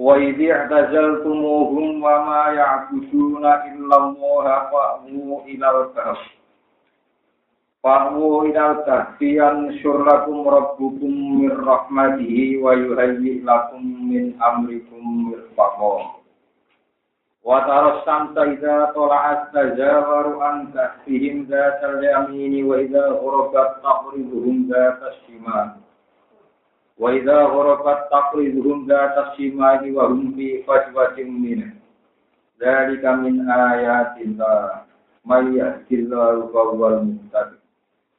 Wa idhi i'tazaltumuhum wa ma ya'buduna illa Allah fa'mu ilal kahf. Fa'mu ilal kahfi yansur lakum rabbukum min rahmatihi wa yuhayyi lakum min amrikum mirfaqah. Wa taras samsa idza tala'at tajawaru an kahfihim dhatal yamini wa idza ghurabat taqribuhum dhatas shimali. Wa idza gharabat taqriduhum data shimali wa hum fi fajwatin min. Dzalika min ayatillah. May yahdillahu fawwal muhtadi.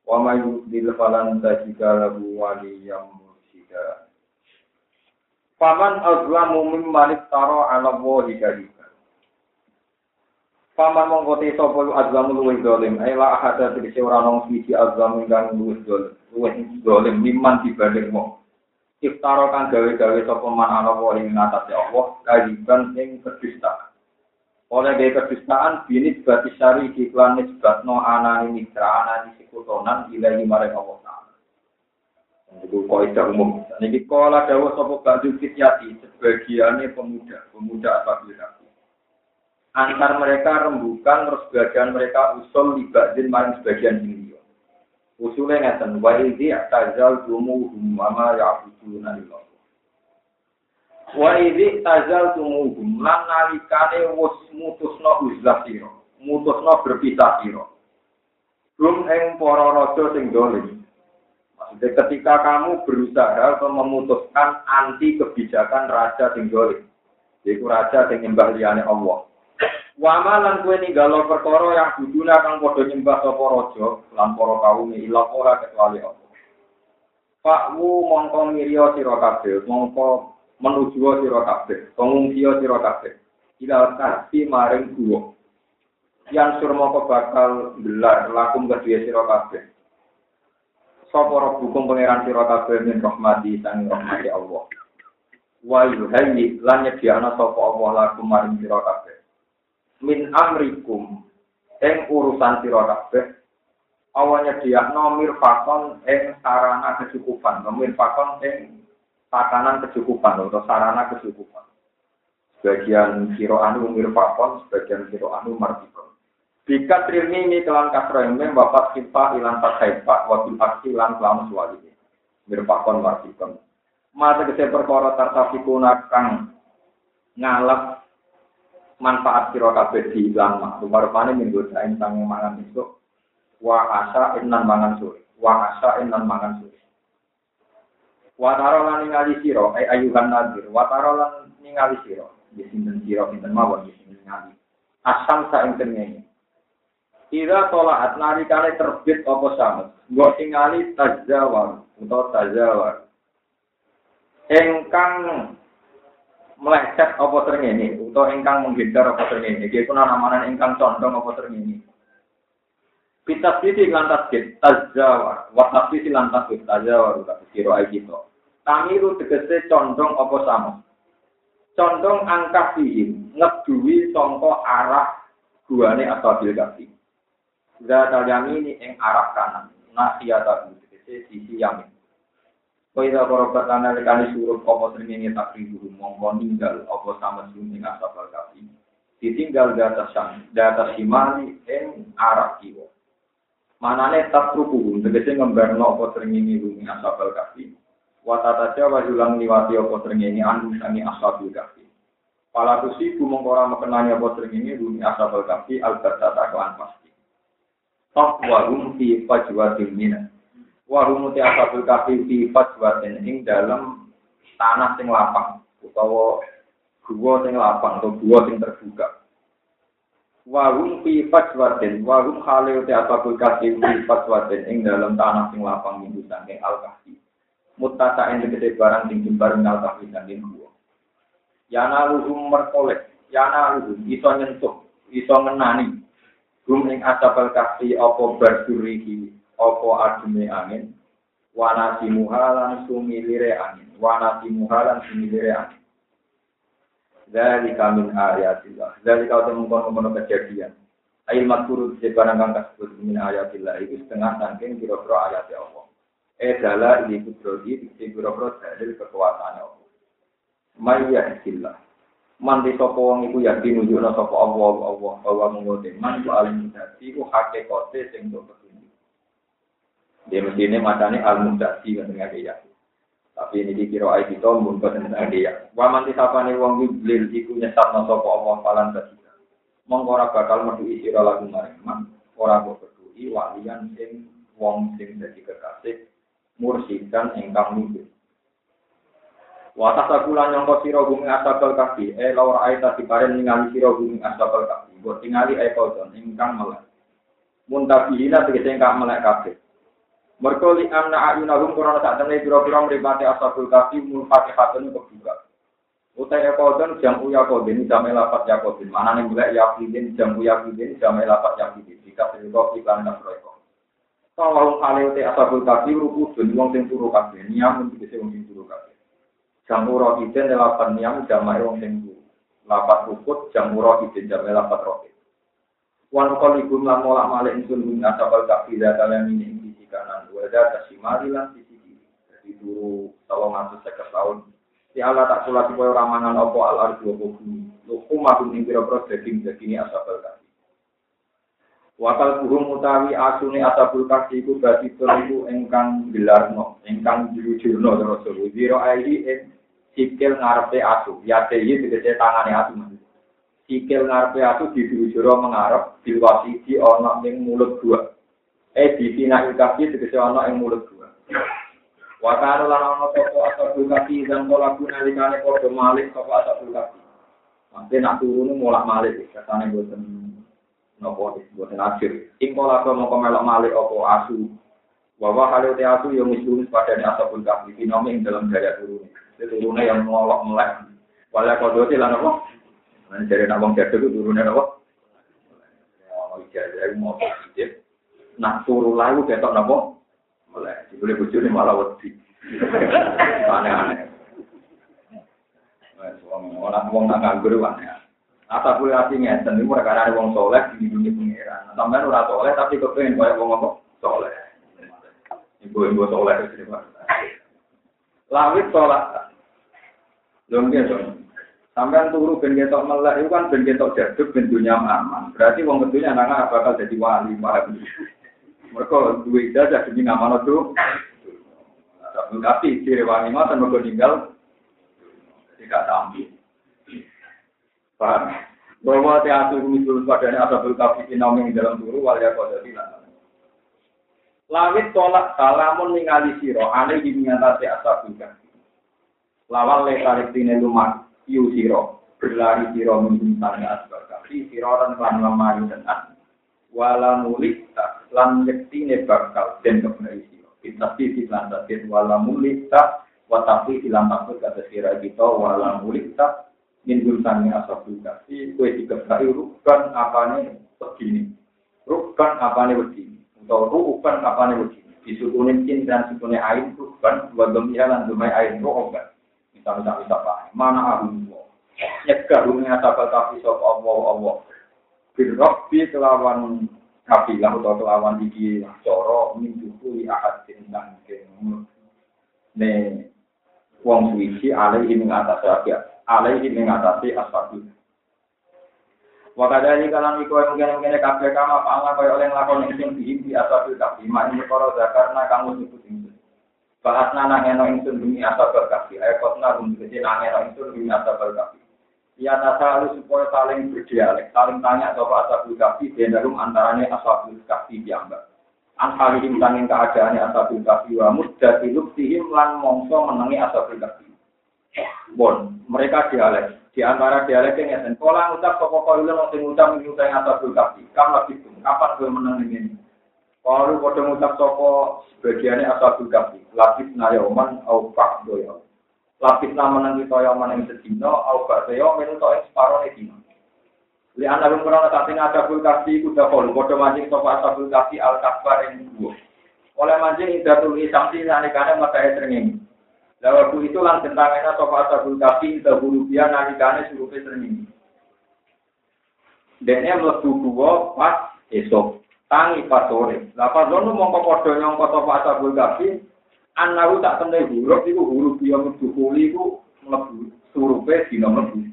Wa may yudlil falan tajida lahu waliyyam mursyida. Faman azlamu mimman iftara 'ala Allahi kadiba. Paman mongkote sapa azlamu luwih dolim, ela ahada tegese ora nang siji azlamu ingkang luwih dolim, luwih dolim mimman dibanding wong. Iftara kang gawe-gawe sapa man ana wa ing ngatasé Allah kajiban ing kedustaan. Oleh gawe kedustaan bini berarti syari iklan nisbatno anani mitra anani sekutonan ilahi marek Allah Ta'ala. Itu kaidah umum. Niki kala dawuh sapa baju kityati sebagiannya pemuda, pemuda apa bilang. Antar mereka rembukan, terus sebagian mereka usul libadin maring sebagian ini. Usulnya ngeten, wa idzi tazal tumuhum wa ma ya'buduna illallah. Wa idzi tazal tumuhum lan nalikane wis mutusno uzlah sira, mutusno berpisah sira. Rum ing para raja sing dolim. Maksudnya ketika kamu berusaha atau memutuskan anti kebijakan raja sing dolim. Yaitu raja sing nyembah liyane Allah. Wama lan kue ninggalo perkara yang buduna kang padha nyembah sapa raja lan para kaum ila ora kecuali Allah. Pakmu mongko mirya sira kabeh, mongko menuju sira kabeh, pengungsiya sira kabeh. Ila kasi maring guwa. Yang sur mongko bakal gelar lakum kedua sira kabeh. Sapa rabbukum pangeran sira kabeh min rahmati sang rahmati Allah. Wa yuhayyi lan nyediakna sapa Allah lakum maring sira kabeh min amrikum ing urusan sira kabeh awalnya dia nomir fakon ing sarana kecukupan nomir fakon ing takanan kecukupan atau sarana kecukupan. Sebagian siro anu umir fakon sebagian siro anu martikon Bika trini kelan kasroime bapak simpa ilan tasaipa wakil aksi lan kelam suwali mirpakon martikon mata kese perkara tartafikuna kang ngalap manfaat sira kabeh diilang mak. Rupa-rupane minggu daen sang mangan besok wa asa innan mangan sore. Wa asa innan mangan sore. Wa tarolan ningali sira ay ayuhan nadir wa tarolan ningali sira. Di sinten sira sinten mawon di sinten ningali asam sa ing tengene Ira tolaat narikane terbit apa samet. Mbok tingali tajawar utawa tajawar. Engkang meleset apa terngene utawa ingkang menghindar apa terngene iki kuna namane ingkang condong apa terngene Pitas sisi lantas kit tajawar, watas sisi lantas kit tajawar, tapi kiro ay kita. Tamiru tegese condong apa sama. Condong angka sihim, ngeduwi songko arah guane atau bilgasi. Zata ini ing arah kanan, nasiyata tegese sisi yamin. Kaya korobat lekani suruh apa seringi takribu mongko ninggal apa sama sumi asap kafi. Ditinggal di atas yang di atas simali ing arah kiwa. Manane takrubu tegese ngembarno apa seringi bumi asap kafi. Watata jawa julang liwati apa seringi anu sangi asap kafi. Pala kusiku mongkora mekenani apa seringi bumi asap kafi al-barsata kelan pasti. Tok wahum fi fajwatil minat. Wahumu te asabul kafi fi fajwatin ing dalam tanah sing lapang utawa gua sing lapang atau gua sing terbuka. Wahum fi fajwatin, wahum khalil te asabul kafi fi fajwatin ing dalam tanah sing lapang minggu saking al kafi. Mutata ing gede barang sing jembar minal kafi saking gua. Yana luhum merkolek, yana lu iso nyentuh iso ngenani gum ing asabal kafi apa berdurihi apa adume angin wana simuhalan sumilire angin wana simuhalan sumilire angin dari kami ayatillah dari kau temukan mengkono kejadian Ail makuru di barang kang kasebut min ayatillah itu setengah saking kira-kira ayat Allah. Eh dala ini kudrodi di kira-kira dalil kekuasaan Allah. Maya istilah. Mandi sapa wong iku yakin nunjukna sapa Allah Allah bahwa mengote man ku alim dadi ku hakikate sing petunjuk. Dia mesti ini matane al mudati kan dengan dia. Tapi ini dikira ayat itu mun boten dia. Wa man disapane wong iku iku nyesatna sapa Allah falan dadi mongko bakal metu sira lagu maring man ora peduli walian sing wong sing dadi kekasih mursidan ingkang mimpi Watas aku lan nyongko sira bumi asabal kaki, eh laur aita diparen ningali sira bumi asabal kaki, buat tingali eh kodon ingkang melek. Muntabihina tegese ingkang melek kabeh. Mergo li anna ayunahum korona sak temne pira-pira mripate asabul kaki mulfatihatun kebuka. Utai yakodin jam uya kodin jam elapat yakodin. Mana nih mulai yakidin jam uya yakidin jam elapat yakidin. Jika berikut iklan dan proyek. Kalau kali utai asabul kafi rukudun wong sing turu kafe. Niam untuk bisa wong sing turu kafe. Jam urokidin elapat niam jam ayo wong sing turu. Lapat rukut jam urokidin jam elapat rokid. Wan kol ibu lan molak malik insun bumi asabul kafi datalan ini ing sisi kanan. Wada kasimari lan sisi kiri. Jadi turu tolong atus sekitar tahun. Si Allah tak kula supaya ramangan apa al ardu apa bumi. Lukum makum ing pira-pira daging-daginge asabal kasih. Wakal burung utawi asune asabul kasih iku berarti iku engkang gelarno, engkang dirujurno terus Wiro airi ing sikil ngarepe asu. Ya deyi tegese tangane asu. Sikil ngarepe asu dirujuro mengarep diwasi di ana ning mulut gua. Eh di tina kasih tegese ana ing mulut gua. Wakano lan ana sapa asabul kafi dan pola guna likane padha malik sapa asabul kafi. Mangke nak turun mulak malik katane boten napa boten akhir. Ing pola kok mongko melok malik apa asu. Wa hale te asu yo mislumis padane asabul kafi dinome ing dalam turun. Turune yang molok melek. Wala kodote lan apa? Lan jare nak wong jatuh turune apa? Iya, jadi mau Nak turu lalu ketok napa? Mulai, dibeli bujuni malah wedi. Aneh-aneh. Orang wong nak nganggur aneh. Asa kuwi ati ngeten iku mereka ada wong soleh di dunia pengiran. Sampeyan ora soleh tapi kepengen kaya wong apa? Soleh. Ibu-ibu soleh itu Lawit sholat. Lho nggih, Sampeyan turu ben ketok melek itu kan ben ketok jaduk ben dunia aman. Berarti wong kedunya anak bakal jadi wali, wali. Mereka dua ijazah demi nama itu. Tapi ciri wangi mata mereka tinggal tidak tampil. Paham? Bahwa teatu misul padanya asabul kafi naumi dalam turu walia kau jadi Lawit tolak salamun ningali siro aneh di mengatasi asabul kafi. Lawal le tarik tine lumat iu siro berlari siro membintangnya asabul kafi siro dan kelan lemari dan wala mulik lan yektine bakal den kebenaran sira kita sisi lan tasir wala mulita wa tapi silam takut kata sira kita wala mulita min gultani asabul kasi kue dikebai rukan apane begini rukan apane begini atau rukan apane begini disukunin cin dan sukunin air rukan dua gemiya lan dumai air rukan. Kita bisa bisa paham mana abu nyegah dunia tabal kafi sop Allah Allah. Birrabbi kelawan kafilah atau kelawan iki coro minggu li ahad keng ne wong suci alaihi ing atas ya alaihi ing atas asfabi Wakada ini kalau iku yang mungkin mungkin kafe kama pala kaya oleh ngelakon yang sing di di asal kafi mak ini koro karena kamu nyebut ini. Bahas nana ngeno ingsun bumi asal berkafi ayat kosna bumi kecil ngeno ingsun bumi asal berkafi. Ya tasalu supaya saling berdialek, saling tanya coba asabul kafi dalam antaranya asabul kafi diambak. Anhalihim tanging keadaannya asabul kafi wa muddati luktihim lan mongso menangi asabul kafi. Bon, mereka dialek. Di antara dialek yang ngeten, kalau ngucap kok kok itu nanti ngucap ngucap asabul. Kamu lagi tuh, kapan gue menang ini? Kalau kode ngucap soko sebagiannya asabul kafi, lagi senayoman au pak doyo lapis nama nanti toyo mana yang sedino, au gak toyo menu toyo separuh dino. Li anak rumah saat ini ada bulkasi kuda kol, bodoh mancing sopa asabul kasi al kasbar yang dua. Oleh mancing indatul isamsi nalikane matanya sering Lah waktu itu lan tentangnya sopa asabul kasi dahulu dia nalikane suruhnya sering Dene mlebu dua pas esok, tangi pas sore. Pas ono mongko padha nyangka sapa asabul kafi, anaru tak temne huruf iku huruf dia mlebu iku mlebu surupe dina mlebu.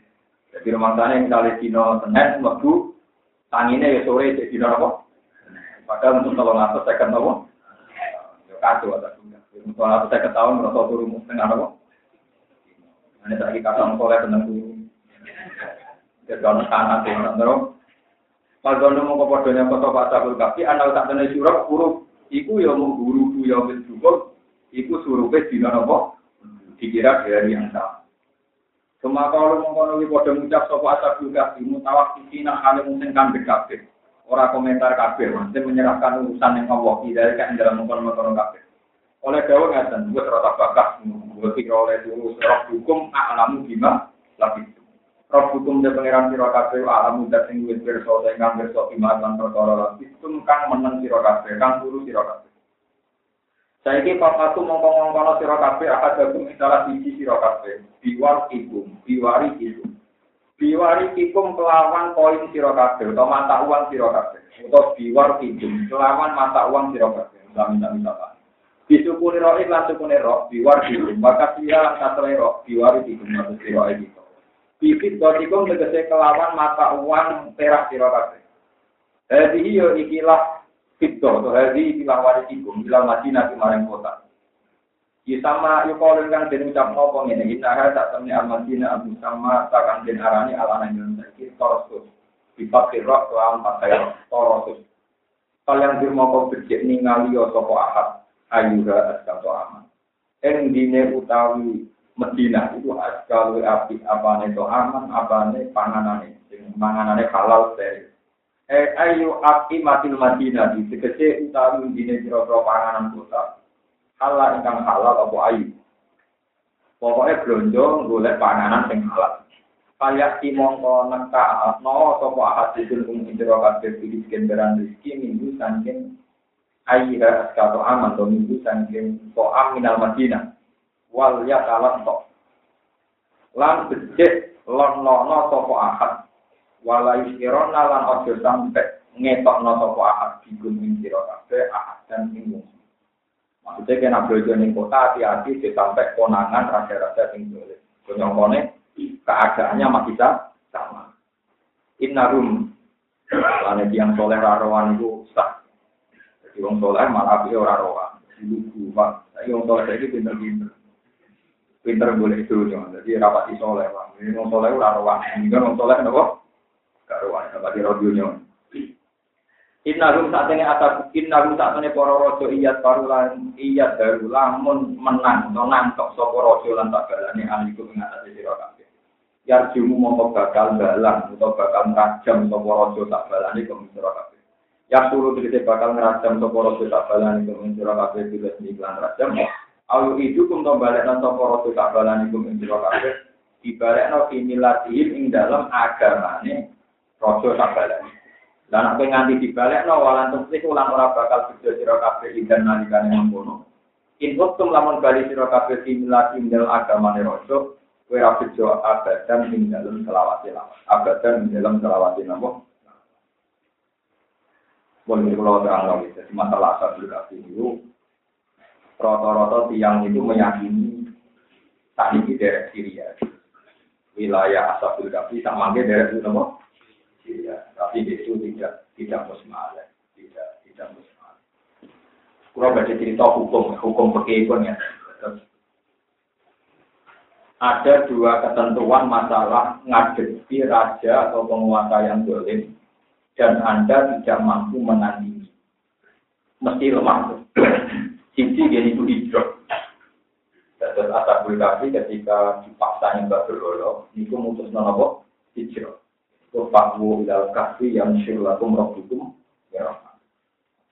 Jadi rumasane misalnya dina Senin mlebu tangine ya sore jadi dina apa? Padahal tolong atas saya kan apa? Ya kacau ada juga. Untuk atas saya ketahuan merasa turun setengah apa? Ini lagi kata soleh tentang dulu. Jadi kalau sangat ya, terus Padono mau kepodonya kota Pak Sabul Kafi, anak tak kena suruh huruf, iku ya mau guru bu yang bersyukur, iku suruhnya di apa? Dikira dari yang sama. Semua kalau mau kono podo ngucap sopa Sabul Kafi, mutawak sisi nak hal mungkin kan bekafe. Orang komentar kafe, masih menyerahkan urusan yang Allah tidak kan dalam mengkono-mengkono kafe. Oleh Dawa ngaten, gue serata bakas, gue pikir oleh dulu serah hukum, alamu gimana, lagi Roh hukum de pangeran sira kabeh alam muda sing wis pirsa sing kang pirsa iman lan perkara lan kang meneng sira kabeh kang guru sira kabeh. Saiki papatu mongko-mongkono sira kabeh akad gabung salah siji sira kabeh. Biwar ikum, biwari ikum. Biwari ikum kelawan koin sira utawa mata uang sira kabeh. Utawa biwar ikum kelawan mata uang sira kabeh. Sami-sami apa? Disukuni roh lan sukuni roh, biwar ikum. Maka siya lan roh, biwar ikum. Maksud sira ikum. Bibit dotikum tegese kelawan mata uang perak sira kabeh. Hadi yo ikilah fitdo to hadi ikilah warisikum ila Madinah kemarin kota. Yusama yukolin kang den ucap ngopo ngene inaha tak temne al Madinah abu sama takang den arani ala nang sakit torosus. Dipakai roh kelawan pakai torosus. Kalian dirmoko becik ningali yo sapa ahad ayuha askato aman. Eng dine utawi Medina itu askal api apa nih aman apa nih panganane panganane halal steril. Eh ayo api mati Madinah di sekece utawi dine jero panganan kota. Halal ingkang halal apa ayu. Pokoknya belanja golek panganan sing halal. Kayak si mongko neka no sopo ahad itu kum jero kabeh pilih kendaraan rezeki minggu saking ayah askal aman atau minggu saking ko aminal Madinah wal ya kalam tok. Lan becik lon lono sapa ahad. Wala yusirona lan ojo sampe ngetokno sapa ahad bigun ing sira kabeh ahad dan ing Maksudnya kena belajar ning kota hati-hati sampai konangan raja-raja sing boleh. Konyongkone keadaannya masih sama. Innarum Karena yang soleh rarowan itu sah. Jadi orang soleh malah dia orang rarowan. Lugu, Pak. Tapi soleh itu pinter-pinter pinter boleh itu jadi rapati soleh bang ini mau soleh udah ruang ini kan mau soleh nopo gak ruang rapati radionya atas inna rum saat ini para rojo iyat barulan iyat baru lamun menang atau ngantok sopo rojo lan tak balani aliku mengatasi siro kabeh. Yar jumu mau bakal balang atau bakal ngajam sopo rojo tak balani ke siro kabeh. Ya suruh kita bakal ngerajam sopo rojo tak balani ke siro kabeh bila iklan rajam. Alu itu kum to balik nang sapa tak balani kum ing sira kabeh dibalekno kimilatihim ing dalam agamane rasul tak balani. Lan apa nganti dibalekno walan temsik ulang ora bakal bejo sira kabeh idan nalikane mengkono. In uktum lamun bali sira kabeh kimilatihim dalam agamane rasul kowe ora bejo abadan ing dalam selawat lawas. Abadan ing dalam selawat napa? Boleh kalau terang lagi, jadi masalah asal itu rata-rata tiang itu meyakini tak ini dari Syria. Wilayah Asabul Kafi sama dari itu Syria. Tapi itu tidak tidak musmalah, tidak tidak musmalah. Kurang baca cerita hukum hukum pekebun ya. Ada dua ketentuan masalah ngadepi raja atau penguasa yang dolim dan Anda tidak mampu menandingi. Mesti lemah. Sisi dia itu hijrah. Dan asabul ketika dipaksa nyembah berlolo, itu mutus nopo hijrah. Fakwu ilal kafi yang syirlakum rabbukum ya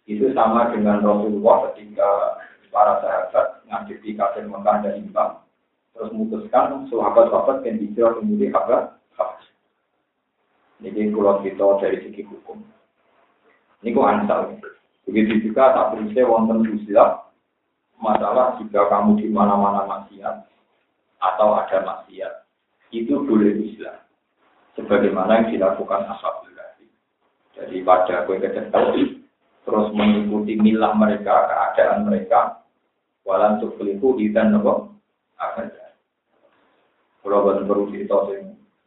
Itu sama dengan Rasulullah ketika para sahabat ngadepi kafir Mekah dan Imbang. Terus memutuskan sahabat-sahabat yang hijrah kemudian kabar Ini pulau kita dari segi hukum. Ini kok ansal. Begitu juga tak berisai wonten usia masalah jika kamu di mana-mana maksiat atau ada maksiat itu boleh Islam. Sebagaimana yang dilakukan ashabul Jadi pada kue kecerdasan terus mengikuti milah mereka, keadaan mereka, walan untuk peliku dan nopo akan kalau buat perlu cerita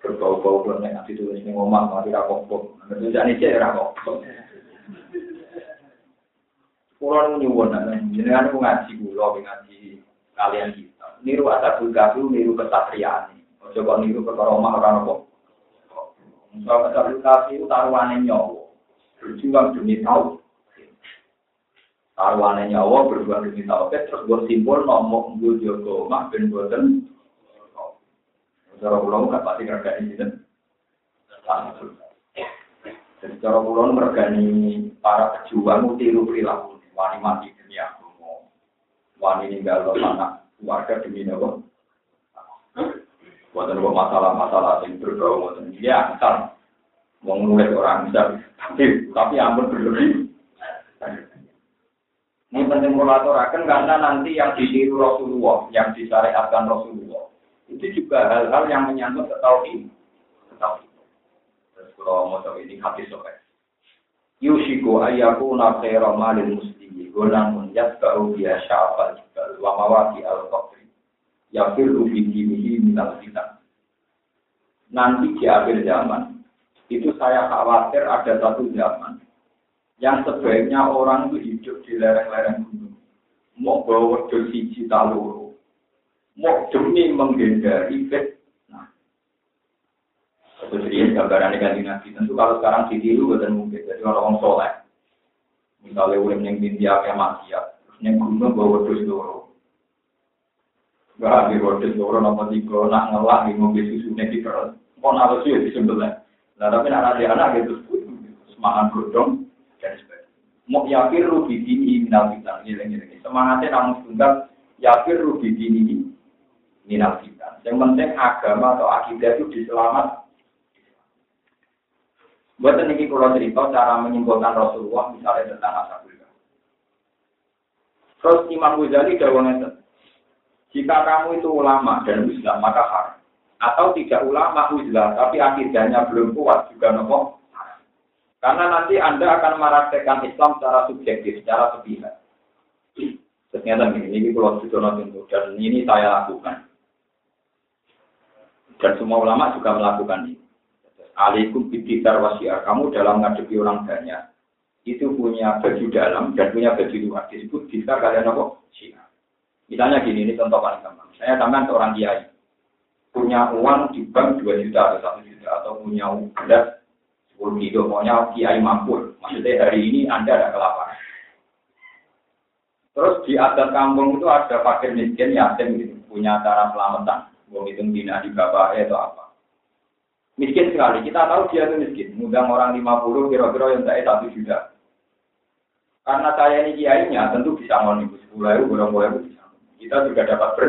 berbau-bau kalau nek nanti tulis ning omah mati ra kok. Nanti jane cek ra kok. Kulo nyuwun jenengan ku ngaji kula ngaji kalian kita. Niru asabul kahfi niru kesatriaan. Ojo niru perkara omah ora kok. Soal asabul kahfi taruhane nyawa. Berjuang demi tahu. Taruhane nyawa berjuang demi tahu. Terus gue simbol nomor gue jogo omah ben boten Cara pulau nggak pasti kerja ini dan Jadi cara pulau mergani para pejuang tiru perilaku, wani mati demi aku wani ninggal anak keluarga demi nopo. Nopo masalah-masalah yang berbau buatan asal mau nulis orang bisa, tapi tapi ampun berlebih. Ini penting mengatakan karena nanti yang ditiru Rasulullah, yang disyariatkan Rasulullah, itu juga hal-hal yang menyangkut ini. Tauhid. Terus kalau mau tahu ini hati sobat. Yushiku ayaku khaira malil muslimi golang yasba'u biya sya'afal jibal wa mawaki al-qadri yafirru fi dinihi minal fitan. Nanti di akhir zaman, itu saya khawatir ada satu zaman yang sebaiknya orang itu hidup di lereng-lereng gunung. Mau bawa dosi cita loro, mau demi menghindari fitnah. Itu jadi gambaran negatif nabi. Tentu kalau sekarang ditiru bukan mungkin. Jadi orang soleh, misalnya udah yang India kayak maksiat, terus yang gunung bawa wedus loro. Gak ada wedus loro nama tiga, nak ngelak di mobil susunya di perut. Mau nalar sih disembelih. Nah tapi nak ada anak gitu, semangat godong dan sebagainya. Mau yakin rugi dini minal fitnah, Semangatnya namun tunggal yakin rugi dini minal kita. Yang penting agama atau akidah itu diselamat. Buat ini kalau cerita cara menyimpulkan Rasulullah misalnya tentang ashabul Terus Imam Ghazali dawangnya jika kamu itu ulama dan Islam maka haram. Atau tidak ulama Islam tapi akidahnya belum kuat juga nopo karena nanti Anda akan meraktekan Islam secara subjektif, secara sepihak. Ternyata ini, ini kalau sudah dan ini saya lakukan. Dan semua ulama juga melakukan ini. Alaikum bidikar wasiar. Kamu dalam ngadepi orang banyak. Itu punya baju dalam dan punya baju luar. Disebut bidikar kalian apa? Misalnya gini, ini contoh paling gampang. Saya tambahan seorang kiai. Punya uang di bank 2 juta atau 1 juta. Atau punya beras 10 kilo. Pokoknya kiai mampu. Maksudnya hari ini Anda ada kelaparan. Terus di atas kampung itu ada fakir miskin yatim gitu, punya cara selamatan. Wong itu dina di bapak atau apa. Miskin sekali, kita tahu dia itu miskin. Ngundang orang 50 kira-kira yang saya satu juta. Karena saya ini kiainya, tentu bisa ngonibu 10 ribu, berapa ribu bisa. Kita juga dapat ber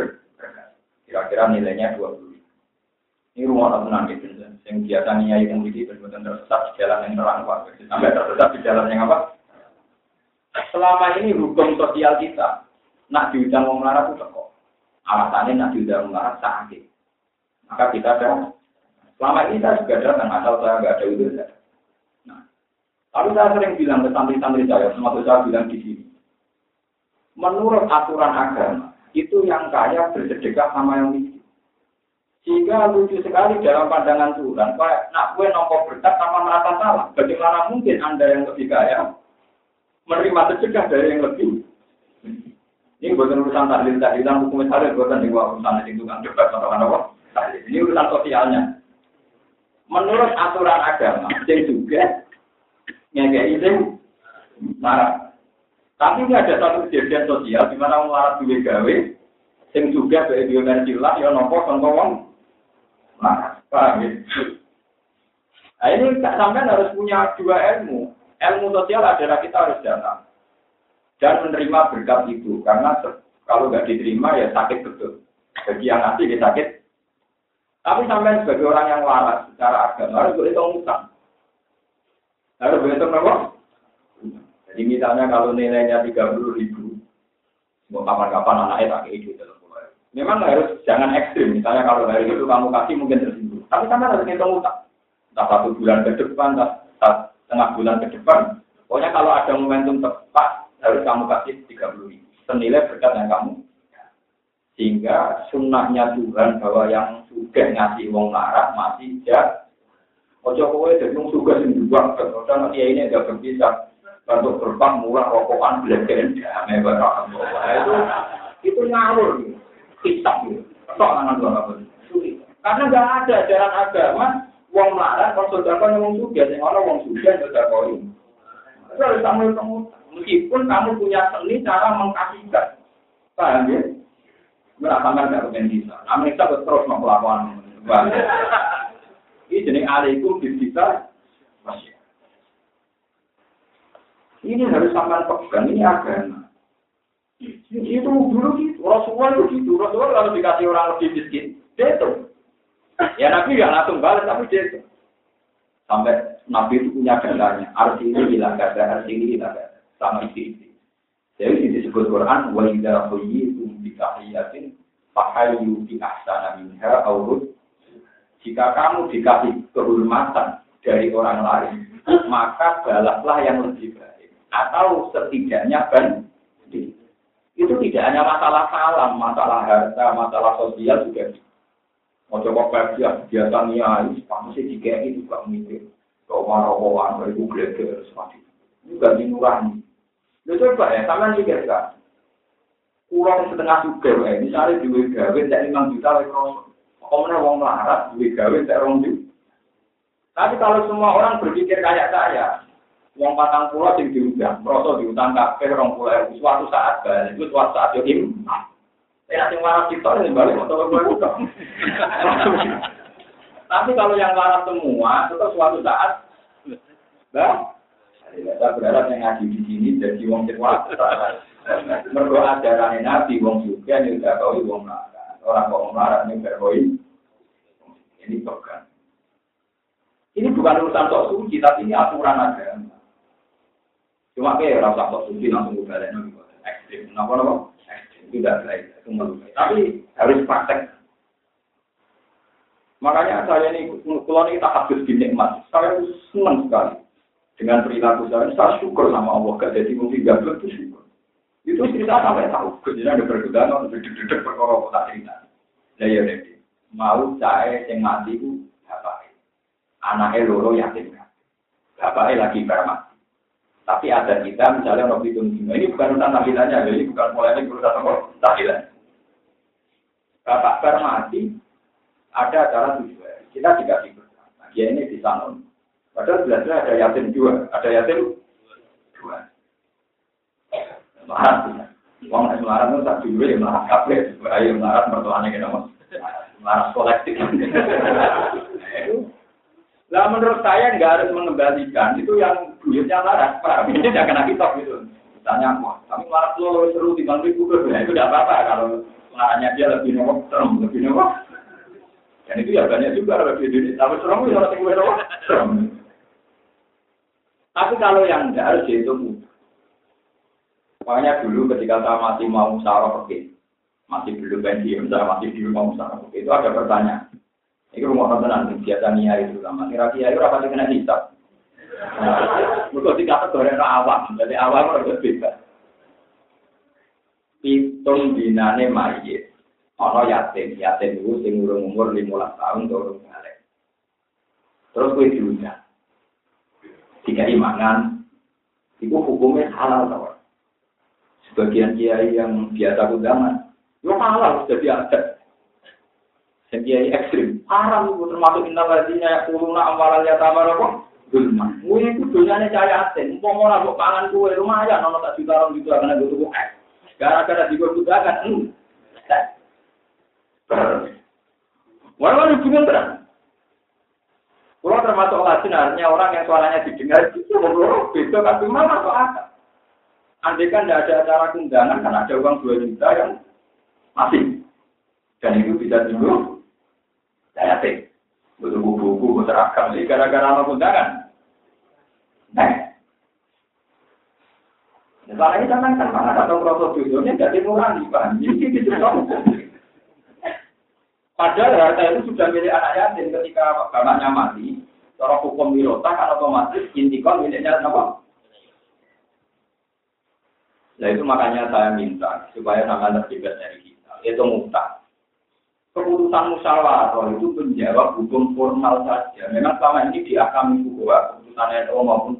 Kira-kira nilainya 20 Ini rumah tenang gitu. Yang biasa yang begini benar-benar tersesat di jalan yang terang. Sampai tersesat di jalan yang apa? Selama ini hukum sosial kita, nak diundang mau melarat itu kok. Alasannya Nabi udah mengarah sakit. Maka kita ada. Selama ini saya juga datang, asal saya nggak ada itu. Nah, lalu saya sering bilang ke santri-santri saya, termasuk saya bilang di sini. Menurut aturan agama, itu yang kaya bersedekah sama yang miskin. Sehingga lucu sekali dalam pandangan Tuhan, kayak nak gue nomor berkat sama merasa salah. Bagaimana mungkin Anda yang lebih kaya menerima sedekah dari yang lebih ini bukan urusan tahlil tahlilan hukum tahlil bukan di urusan itu kan debat atau apa. Ini urusan sosialnya. Menurut aturan agama, yang juga ngekei izin marah. Tapi ini ada satu kejadian sosial di mana marah duwe gawe, yang juga dari biomersilah, ya nopo contoh wong marah. Paham ya? Nah ini sampai harus punya dua ilmu. Ilmu sosial adalah kita harus datang dan menerima berkat itu karena kalau nggak diterima ya sakit betul bagi yang nanti dia sakit tapi sampai sebagai orang yang waras secara agama harus boleh utang Harus berhitung apa? Jadi misalnya kalau nilainya 30 ribu, mau kapan-kapan anaknya tak kayak gitu. Memang harus jangan ekstrim. Misalnya kalau hari itu kamu kasih mungkin tersinggung. Tapi kan harus ngitung utang. Entah satu bulan ke depan, entah setengah bulan ke depan. Pokoknya kalau ada momentum tepat, harus kamu kasih 30 ribu. Senilai berkat yang kamu. Sehingga sunnahnya Tuhan bahwa yang sudah ngasih wong larat masih ya. Ojo kowe jadi wong suka sing juga, kadang dia ini agak berpisah. Untuk berbang murah rokokan belajaran damai barang itu itu ngawur gitu kitab gitu. Soalan apa? Karena nggak ada ajaran agama wong marah kalau saudara wong suga, yang orang wong suga saudara koi. Itu harus kamu kamu meskipun kamu punya seni cara mengkasihkan, paham ya? Merasakan nggak kepen bisa. Kita terus melakukan. Ini jenis alaikum bisa Ini harus sampai pegang, ini agama. Itu dulu gitu, Rasulullah itu gitu. Rasulullah kalau dikasih orang lebih miskin, dia itu. Ya Nabi nggak langsung balas, tapi dia itu. Sampai Nabi itu punya datanya. Arti ini hilang gada, arti ini hilang. Sama isi-isi. Jadi disebut Quran, wa idha khuyyitum bikahiyatin fahayu bi ahsana minha awrud. Jika kamu dikasih kehormatan dari orang lain, maka balaslah yang lebih baik. Atau setidaknya ban itu tidak hanya masalah salam, masalah harta, masalah sosial juga. Mau coba kerja, biasa niai, pasti jika ini juga mikir. Kau marah-marah, beribu geleger, seperti itu. Juga dinurani. Lu coba ya, sama juga kan. Kurang setengah juga, ya. misalnya di gawe, tak lima juta, lagi kroso. Komnya wong melarat, di gawe, tak rong Tapi kalau semua orang berpikir kayak saya, Wong patang pulau sing diundang, merasa diundang kafe rong pulau suatu saat balik, itu suatu saat yo im. Saya sing waras kita ini balik motor itu. Tapi kalau yang waras semua, itu suatu saat, bah, saya berharap yang ngaji di sini jadi wong cepat. Mergo ajaran Nabi wong juga nih udah kau wong marah, orang kok marah nih berkoi. Ini bukan. Ini bukan urusan sok suci, tapi ini aturan agama. Cuma kayak rasa kok suci langsung gue balik nih, ekstrim. Kenapa nopo? Ekstrim tidak baik, itu melukai. Tapi harus praktek. Makanya saya ini, kalau ini tak habis di nikmat, saya senang sekali dengan perilaku saya. Saya syukur sama Allah, gak jadi mungkin gak itu syukur. Itu cerita sampai tahu, kejadian ada pergudaan, dedek-dedek perkara tak cerita. Nah ya mau saya yang mati itu bapak. Anaknya loro yatim kan. Bapaknya lagi bermati. Tapi ada kita misalnya Nabi itu ini bukan tentang tahlilannya, ini bukan mulai ini urusan apa tahlilan. Bapak bar mati, ada acara tujuan. Kita juga nah, dia ini di sana. Padahal jelas ada yatim dua, ada yatim dua. Melarat, uang yang melarat itu tak dulu yang melarat kafe, ayo melarat mertuanya kita mas, melarat kolektif. Nah menurut saya nggak harus mengembalikan itu yang duitnya laras, pak. Ini tidak kena kitab gitu. Misalnya, wah, kami laras lo seru di bang ribu nah, itu tidak apa-apa kalau laranya dia lebih nomor serem, lebih nomor. Dan itu ya banyak juga lebih duit. Tapi serem itu orang tinggal nomor serem. Tapi kalau yang tidak harus itu Makanya dulu ketika saya masih mau sarah oke, masih belum pensiun, saya masih mau sarah oke, itu ada pertanyaan. Ini rumah tenan biasa niat itu sama. Kira kira itu apa kena hisap. Mereka dikata goreng awam, jadi awam harus bebas. Hitung dinane mayit. Ono yatim, yatim itu sing urung umur 15 tahun turun balik. Terus gue diundang. Jika imangan, itu hukumnya halal tau. Sebagian kiai yang biasa undangan, itu halal jadi adat. Yang kiai ekstrim, haram itu termasuk inna ladina ya kuruna amalan ya tamar apa? Gulma. Mui itu dosanya cahaya asin. Mau mau nabok pangan kue lumayan, nono tak juta orang gitu akan ada tuh eh. Gara-gara digodakan, hmm. Walau hubungan terang. Kalau termasuk lasin artinya orang yang suaranya didengar itu ngobrol beda tapi mana masuk akal. Andai kan tidak ada acara kundangan kan ada uang dua juta yang masih dan itu bisa dulu saya yakin. Butuh buku-buku, seragam. Jadi gara-gara anak undangan. Nah, Misalnya ini kan kan mana atau proses judulnya jadi murah nih pak. Jadi itu Padahal harta itu sudah milik anak yatim ketika bapaknya mati. Cara hukum wirota kan otomatis intikon miliknya apa? Nah itu makanya saya minta supaya sama terlibat dari kita. Itu mutlak. Keputusan musyawarah itu menjawab hukum formal saja. Memang selama ini di akam itu bahwa keputusan NU maupun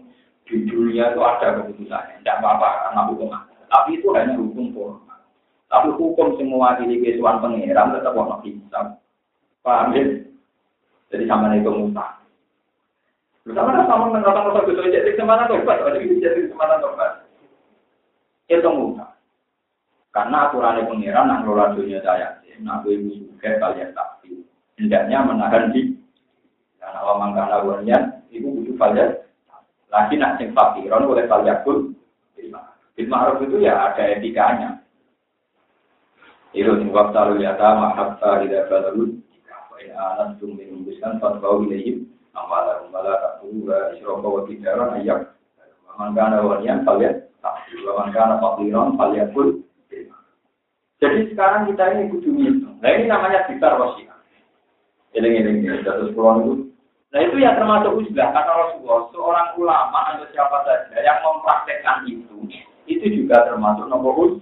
di dunia itu ada keputusannya. Tidak apa-apa karena hukum ada. Tapi itu hanya hukum formal. Tapi hukum semua di kesuan pengeram tetap warna bisa. Paham ya? Jadi sama itu. Bersama sama dengan orang-orang itu jadi ke mana tobat, jadi ke mana tobat. Itu mutlak. Karena aturan pengiran nak ngelola dunia saya gue musuhnya kalian takdir. Hendaknya menahan di karena awam karena wanian itu butuh kalian. Lagi nak sing fakiron oleh kalian pun Bil ma'ruf itu ya ada etikanya. Itu sing waktu lalu ya ta mahabta tidak balarun. Wa in anastum minum biskan fatbau ilayhim amalan mala takura isrofa wa tijaran ayyak. Waman kana wanian kalian takdir. Waman kana fakiron kalian pun jadi sekarang kita ini kudu. Nah ini namanya bitar wasiat. Eling-eling ya, jatuh pulau itu. Nah itu ya termasuk uzlah kata Rasulullah, seorang ulama atau siapa saja yang mempraktekkan itu, itu juga termasuk nomor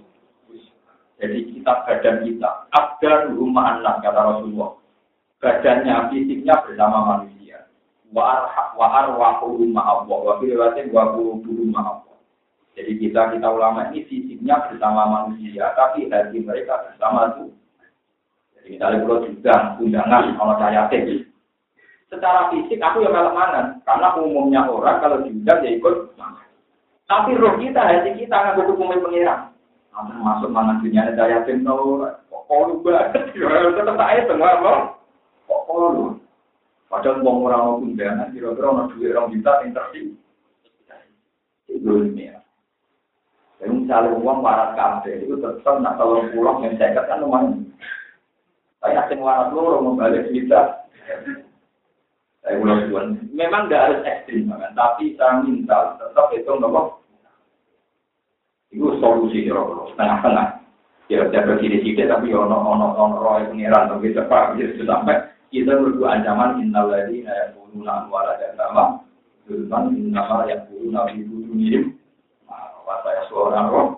Jadi kita badan kita, ada rumah anak kata Rasulullah. Badannya, fisiknya bersama manusia. Wa arwahu rumah Allah, wa firwatin wa rumah Allah. Jadi kita kita ulama ini fisiknya bersama manusia, tapi hati mereka bersama itu. Jadi misalnya kalau juga undangan kalau saya tinggi. Secara fisik aku yang mangan, karena umumnya orang kalau diundang ya ikut Tapi roh kita, hati kita nggak butuh pemain pengiran. Masuk mana dunia ada yatim tahu, kok lu banget, tetap saya semua loh. Kok lu? Padahal mau orang mau undangan, kira-kira orang duit orang juta yang. Itu ini ya. Jadi misalnya uang waras kafe itu tetap nak kalau pulang yang saya kan lumayan. Tapi asing waras loro membalik kita. Saya ulang tuan. Memang tidak harus ekstrim kan, tapi saya minta tetap itu nopo. Itu solusi kira-kira setengah-setengah. Kira-kira kiri-kiri tapi ono ono ono roy pengiran tapi cepat jadi sampai kita berdua ancaman innal ladina yaquluna wala sama. Zulman innama yaquluna fi butunihim saya seorang roh.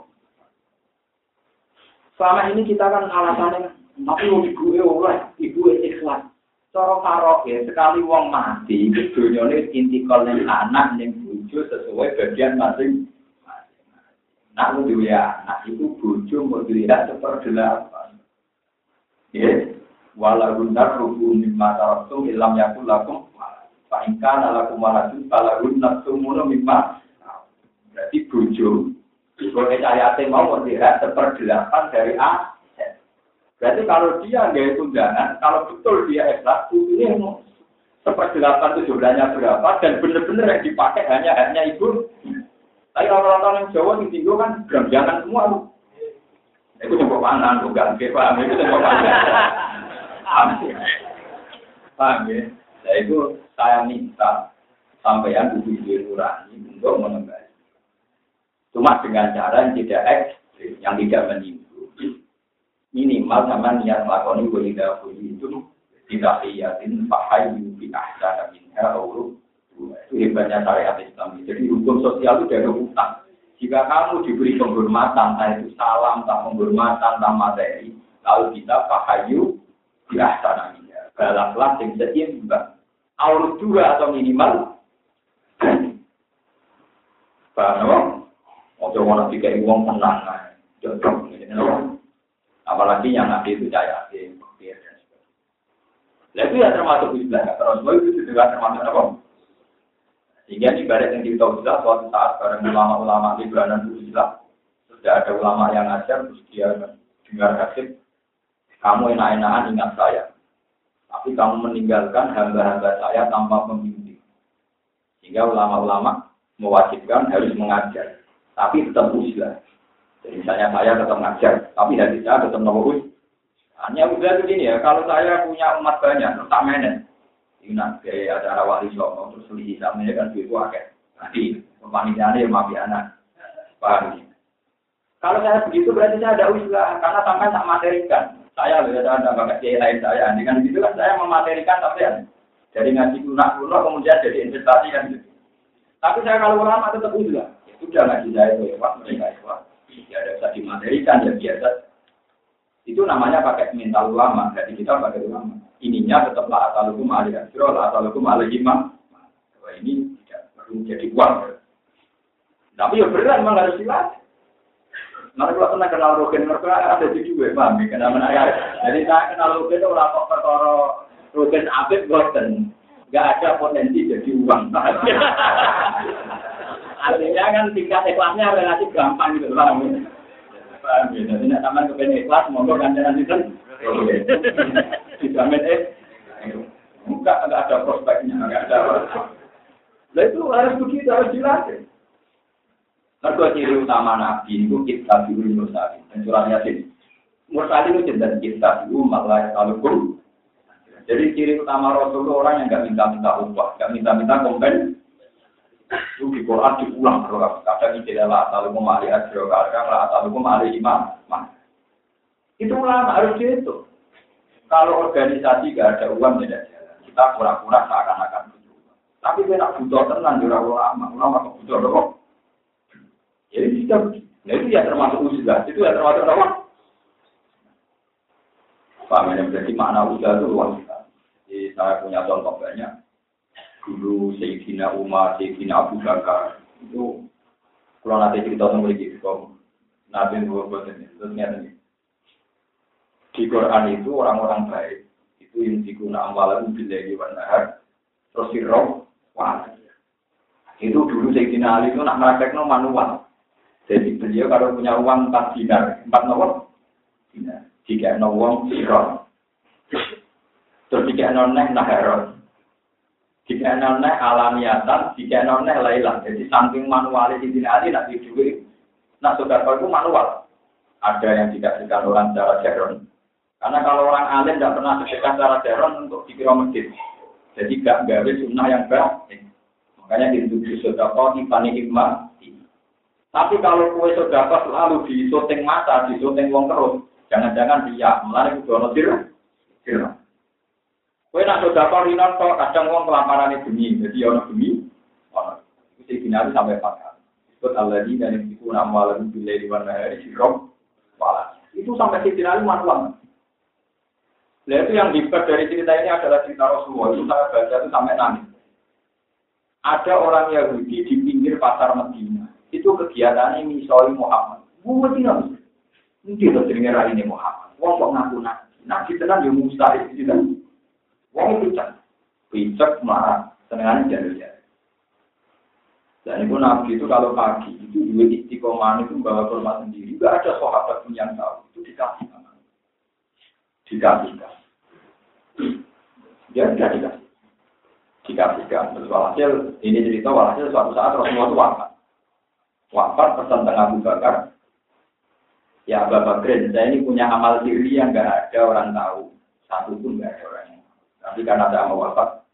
Selama ini kita kan alasannya, tapi ibu oleh, ibu ikhlas. Cara ya, sekali wong mati, dunia ini intikal yang anak yang bujo sesuai bagian masing Nah, lu ya, anak itu bujo mau dilihat seperdelapan. Ya, walau nar rubu mimma taraktum ilam yakul lakum fa in kana lakum waladun falahun nafsumuno mimma berarti bujo sebagai ayatnya mau melihat seperdelapan dari aset. Berarti kalau dia nggak tunjangan, kalau betul dia ikhlas, ini seperdelapan itu jumlahnya berapa dan benar-benar yang dipakai hanya hanya ibu. Tapi orang-orang yang Jawa di tinggal kan jangan semua. Itu coba panan, bukan paham itu coba panan. Paham ya? Nah itu saya minta sampean kudu nurani untuk mengembali. Cuma dengan cara yang tidak ekstrim, yang tidak menimbul. Minimal sama niat melakukan walidah itu tidak liatin fahayu bi ahsana minha awru. Itu hebatnya syariat Islam. Jadi hukum sosial itu dari. Jika kamu diberi penghormatan, entah itu salam, entah penghormatan, entah materi, lalu kita fahayu bi ahsana minha. Balaplah yang seimbang. Aurut dua atau minimal. Paham? Ojo mau tiga uang tenang, jodoh Apalagi yang nanti itu saya Nah itu ya termasuk istilah terus itu juga termasuk apa? Sehingga di barat yang kita bisa suatu saat bareng ulama-ulama di bulanan Islam sudah ada ulama yang ngajar terus dia dengar kasih kamu enak-enakan ingat saya. Tapi kamu meninggalkan hamba-hamba saya tanpa pembimbing sehingga ulama-ulama mewajibkan harus mengajar tapi tetap usia. Jadi misalnya saya tetap ngajar, tapi hati saya tetap nopo Hanya udah begini ya, kalau saya punya umat banyak, terus tak menen. Ini nanti acara wali songo, terus beli sama kan itu akeh. Nanti kepanitiaannya ya mafia anak. Paham? Kalau saya begitu berarti saya ada usaha karena sampai tak materikan. Saya loh ada ada pakai kiai lain saya. Dengan gitu kan saya mematerikan tapi ya dari ngaji lunak kemudian jadi investasi kan gitu. Tapi saya kalau ulama tetap usaha. Ya sudah saya itu ya mereka ikhlas. Ya ada bisa dimaterikan ya biasa. Itu namanya pakai mental ulama. Jadi kita pakai ulama. Ininya tetaplah asal hukum alih asro, asal hukum alih imam. Wah ini tidak perlu jadi uang. Tapi ya berat memang harus dilatih. Nanti kalau pernah kenal Rogen, mereka ada di juga, paham ya? Kenal mana Jadi saya kenal Rogen itu orang kok perkara Rogen Abid Boten. Gak ada potensi jadi uang. Artinya kan tingkat ikhlasnya relatif gampang gitu, paham ya? Ya? Jadi nak taman kepengen ikhlas, monggo ganjaran itu. Dijamin eh. Enggak, enggak ada prospeknya, enggak ada. Nah itu harus begitu, harus dilatih. Mereka ciri utama Nabi itu kita dulu mursalin. Dan surat Yasin. Mursalin itu jelas kita dulu malah. Jadi ciri utama Rasul orang yang nggak minta-minta upah, nggak minta-minta kompen. Itu di Quran diulang kalau kadang tidak lah talukum ahli ajro kadang lah talukum ahli imam. Itu ulama harus itu. Kalau organisasi gak ada uang tidak jalan. Kita pura-pura seakan-akan butuh. Tapi kita butuh tenang di ulama. Ulama butuh apa? Jadi kita, nah itu ya termasuk usaha, itu ya termasuk apa? Paham ya, berarti makna usaha itu luas. Jadi saya punya contoh banyak. Dulu Sayyidina Umar, Sayyidina Abu Bakar, itu kalau nanti cerita tentang lagi kalau Nabi Muhammad ini, terus ini. Di Quran itu orang-orang baik, itu yang digunakan amalan bila nahar, terus sirroh, wah. Itu dulu Sayyidina Ali itu nak meraktekno manual. Jadi beliau kalau punya uang empat dinar, empat nomor dinar. Jika uang sirot, terus jika noneh naharon, jika noneh alamiatan, jika lailan. Jadi samping manual di sini ada nak duit, nah saudara itu manual. Ada yang dikasihkan orang secara jaron. Karena kalau orang alim tidak pernah sedekah secara jaron untuk dikira masjid. Jadi gak gawe sunnah yang baik. Makanya itu kau di panik hikmah tapi kalau kue dapat selalu di syuting mata, di syuting wong terus, jangan-jangan dia melari ke dono tir, Kue nak dapat rinan kok kadang wong kelaparan itu demi, jadi ono demi, ono. Itu sih sampai pakar. Disebut di dan itu nama bila di mana hari sirok, pala. Itu sampai si finali manual. Nah itu yang dibuat dari cerita ini adalah cerita Rasulullah. Itu saya baca itu sampai nangis. Ada orang Yahudi di pinggir pasar Medina itu kegiatannya misalnya Muhammad. Tidak bisa. Mungkin loh jenenge ini Muhammad. Wong kok ngaku nabi. Nabi tenan yang mustahil tidak. Wong cak. Picek marah. Senengannya jalur jalur. Dan itu nabi itu kalau pagi itu dua istiqomah itu membawa kurma sendiri. Gak ada sahabat pun yang tahu. Itu dikasih sama. Dikasihkan. Dia tidak dikasih. Dikasihkan. Terus walhasil, ini cerita walhasil suatu saat Rasulullah itu wafat wafat pesan tengah Abu. Ya Abu Bakar, saya ini punya amal diri yang gak ada orang tahu. Satu pun gak ada orang Tapi karena saya mau wafat,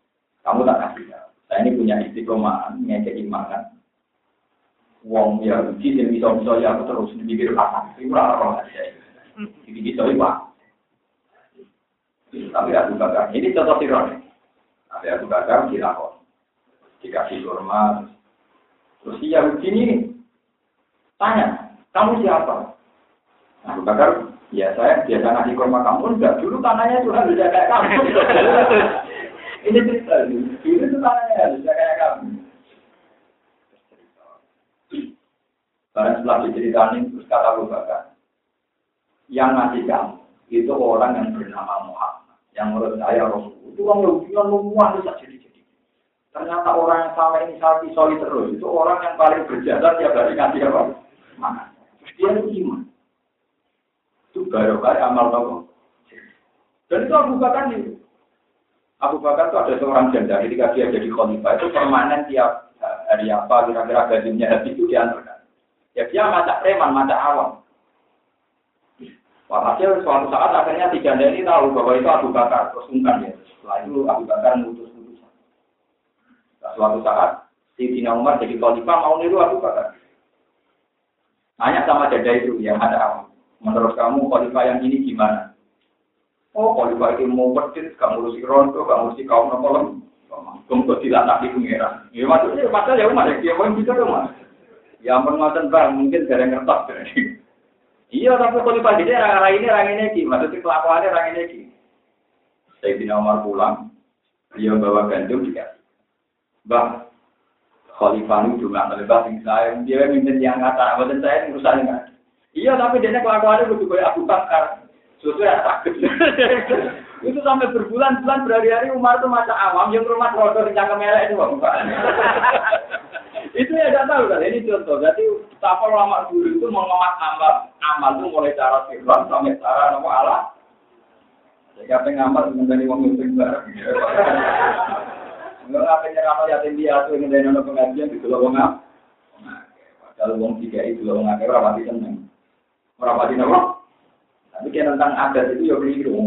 kamu tak kasih tahu. Saya ini punya istiqomah, ngekei makan. Wong ya uji yang bisa bisa ya aku terus dipikir apa itu roh aja. Jadi bisa ya Tapi Abu Bakar ini contoh sirone. Tapi Abu Bakar dilakon, dikasih kurma, terus si Yahudi ini Tanya, kamu siapa? Abu Bakar, ya saya biasa ngasih kurma kamu, enggak. Dulu tanahnya Tuhan bisa kayak kamu. Ini cerita, dulu itu tanahnya bisa kayak kamu. Karena setelah diceritain, terus kata Abu Bakar, yang ngasih kamu, itu orang yang bernama Muhammad. Yang menurut saya Rasul. Itu orang Yahudi yang memuat bisa jadi-jadi. Ternyata orang yang sama ini saat isoli terus, itu orang yang paling berjasa tiap hari ngasih apa? mana. Dia itu iman. Baru-baru amal toko. Dan itu Abu Bakar itu. Abu Bakar itu ada seorang janda ketika dia jadi khalifah itu permanen tiap hari apa kira-kira gajinya habis itu diantarkan. Ya dia macam preman, macam awam. Walhasil suatu saat akhirnya si janda ini tahu bahwa itu Abu Bakar, terus sungkan ya. Setelah itu Abu Bakar mengutus putusan. Nah, suatu saat Sayyidina Umar jadi khalifah mau niru Abu Bakar. Tanya sama dada itu yang ada Menurut kamu khalifah yang ini gimana? Oh, khalifah itu mau berdiri, kamu ngurusi rondo, kamu ngurusi kaum nopo Kumpul tidak nabi pengira. Ya maksudnya pasal ya Umar ya, dia mau bisa Umar. Ya ngoten bang, mungkin gara ngertos. Iya, tapi khalifah ini orang ini orang ini ki, maksudnya kelakuannya orang ini ki. Sayyidina Umar pulang, dia bawa gandum dikasih. Bang, Khalifah itu juga nggak lebih saya. Dia minta yang ngata, bukan saya urusan dengan. Iya, tapi dia kelakuannya begitu kayak Abu Bakar. Yang takut. itu sampai berbulan-bulan berhari-hari Umar itu masa awam yang rumah rodo di cangkem melek itu Bapak. itu ya tidak tahu kan ini contoh. Jadi betapa lama dulu itu mengemas amal, amal itu mulai cara sirron sampai cara nama Allah. Jadi apa yang ngamal mengenai uang itu bareng. Enggak apa nyerah yatim piatu yang ngene ana pengajian di wong apa? Padahal wong tiga itu akeh ora pati seneng. Ora pati napa? Tapi kan tentang adat itu ya keliru.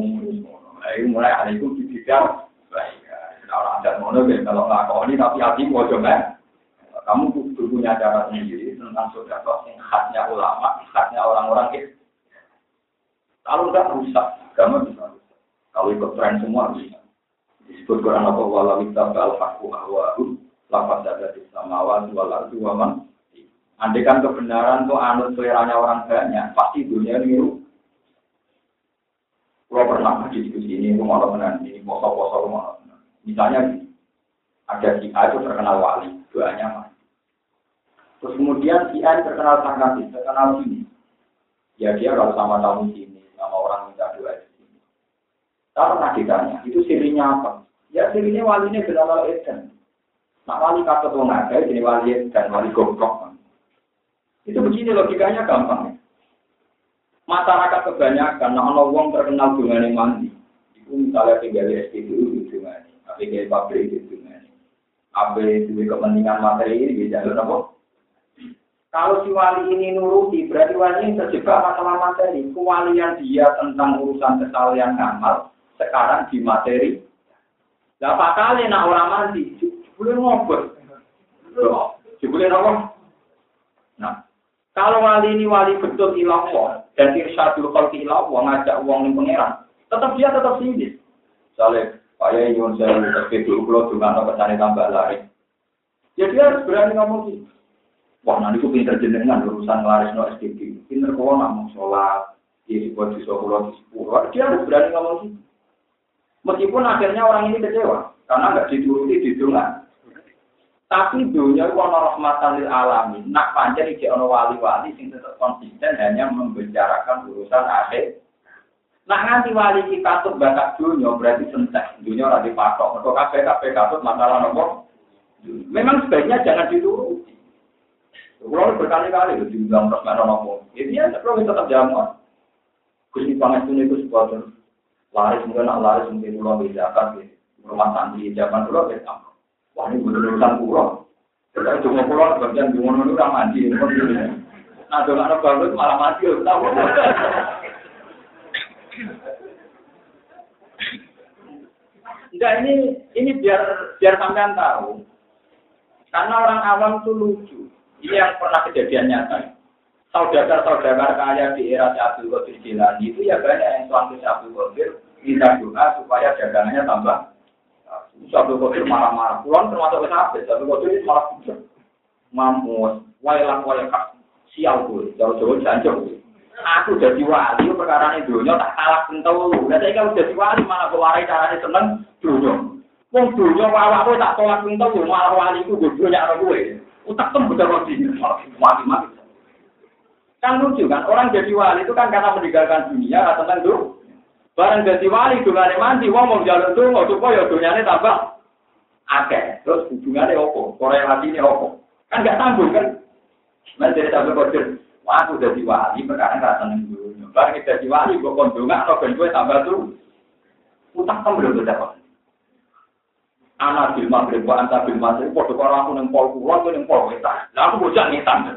Ayo mulai hari itu dibidak. Baik, orang adat mono kalau nglakoni tapi hati mau coba. Kamu kudu punya cara sendiri tentang saudara yang khasnya ulama, khasnya orang-orang itu. Kalau udah rusak, kamu bisa rusak. Kalau ikut tren semua bisa disebut Quran apa wala kita al haqqu ahwahu lapat ada di samawan wal ardu wa man Andai kan kebenaran tuh anut seleranya orang banyak, pasti dunia niru. Kalau pernah diskusi ini, rumah teman ini, poso-poso rumah Misalnya ada si A itu terkenal wali, doanya mah. Terus kemudian si A terkenal sangat terkenal sini. Ya dia kalau sama tamu sini, sama orang minta doa tak pernah ditanya, itu sirinya apa? Ya sirinya walinya benar Eden. Nak wali kata tuh ada, jadi wali dan wali goblok. Itu begini logikanya gampang. Masyarakat kebanyakan, nah ono wong terkenal dengan mandi. Itu misalnya tinggal di SPBU dengan tapi kayak pabrik di dengan apa itu kepentingan materi ini bisa apa? Kalau si wali ini nuruti, berarti wali ini terjebak masalah materi. Kewalian dia tentang urusan kesalahan amal, sekarang di materi. Nah, kali nak orang mandi, boleh ngobrol. Boleh apa? Nah, kalau wali ini wali betul ilah dan irsyadul khalqi ilah ngajak uang ning pangeran, tetap dia tetap sinis. Soalnya, saya ingin saya tapi dulu kalau dengan apa cari tambah lari. Ya dia harus berani ngomong gitu. Wah, nanti aku pinter jenengan urusan laris no SDG. Pinter kok ngomong sholat, di sebuah di sebuah di sepuluh. Dia harus berani ngomong gitu. Meskipun akhirnya orang ini kecewa karena nggak dituruti di. Tapi dunia itu ono rahmatan lil alamin. Nak panjang iki ono wali-wali sing tetap konsisten hanya membicarakan urusan akhir. Nah nganti wali kita tuh bakat dunia berarti sentek. Dunia ora dipatok. Mergo kabeh kabeh katut masalah nopo. Memang sebaiknya jangan dituruti. Kalau berkali-kali itu nggak nopo. Jadi ya perlu tetap jamu. Gusti Pangestu itu sebuah laris mungkin laris mungkin pulau bedakan di rumah santri zaman dulu beda wah ini bener urusan pulau kita cuma pulau bagian bunga itu kan mandi nah kalau ada bagus malah mati tahu Enggak ini ini biar biar sampean tahu. Karena orang awam itu lucu. Ini yang pernah kejadian nyata. Saudara-saudara kaya di era Abdul Qadir Jilani itu ya banyak yang suami Abdul Qadir minta doa supaya dagangannya tambah. Abdul Qadir marah-marah. Pulang termasuk habis. Abdul Qadir malah mamus, wailah wailah sial gue, jauh-jauh jancok Aku jadi wali, perkara ini dunia tak kalah kental lu. Nah saya kalau jadi wali malah kewarai caranya seneng dunia. Wong dunia wawak gue tak tolak kental lu, malah wali itu gue dunia gue. Utak tem betul mati, mati-mati. Kan lucu kan, orang jadi wali itu kan karena meninggalkan dunia, tentang itu. Barang jadi wali, dungane mandi, wong mau jalur mau supaya dunyanya tambah akeh. Terus hubungannya opo, korelasinya opo. Kan gak tanggung kan. Nah jadi sampai kodir, wah aku jadi wali, perkara gak seneng dulu. Barang jadi wali, gue kondungan, atau ben tambah tuh. Utang belum dapat. Anak bil maghrib, wa anta bil maghrib, podo karo aku neng pol kulo, aku neng pol wetan. Aku bocah ngetan.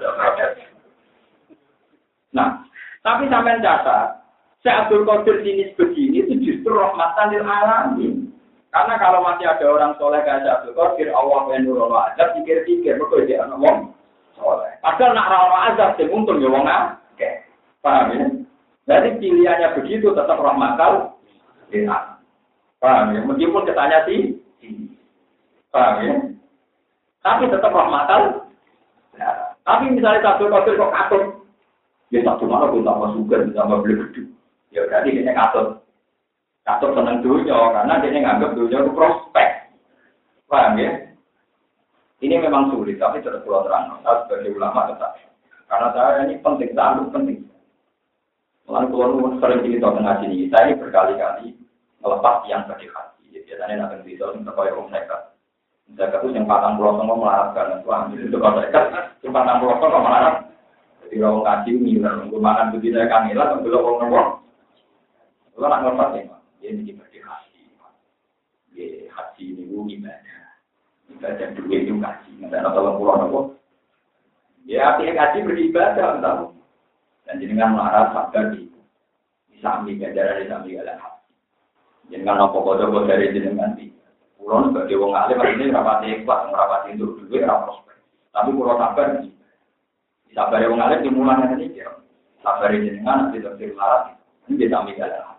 Nah, tapi sampai catat, saya Abdul Qadir ini begini itu justru rahmatan lil alamin. Karena kalau masih ada orang soleh kayak Abdul Qadir, Allah menurut aja pikir-pikir dia anak wong soleh. Padahal nak rawat azab sing untung ya wong akeh. Paham ya? Jadi pilihannya begitu tetap rahmatal lil'alamin. Paham ya? Meskipun ketanya sih, paham ya? Tapi tetap rahmatal. Ya. Tapi misalnya satu kafir kok katut, ya satu mana pun tambah suka, tambah beli gede. Ya berarti dia katut. Katut seneng dunia, karena dia nganggap dunia itu prospek. Paham ya? Ini memang sulit, tapi tetap pulau terang. Saya sebagai ulama tetap. Karena saya ini penting, sangat penting. Mulai keluar sering cerita tengah sini, saya ini berkali-kali melepas yang tadi hati. Biasanya nanti bisa untuk kaya nekat. Nekat itu yang patang pulau semua melarat kan, itu ambil itu kalau nekat, yang patang pulau semua melarat. Jadi kalau ngaji ngiler, gue makan begitu ya tapi kalau orang ngomong, lo nak ngelepas ya, dia ini berdiri hati. Ya hati ini gue gimana? Ibadah duit itu ngaji, nggak ada tolong pulau nopo. Ya artinya ngaji beribadah, entah. Dan jenengan melarat sabar di sami ganjaran di sami galah hati. Jenengan nopo bodoh dari jenengan di pulau sebagai wong alim ini rapati ikhlas, rapati untuk duit, prospek. Tapi pulau sabar di sabar wong alim dimulai nanti ya. Sabar jenengan nanti terus melarat ini galah hati.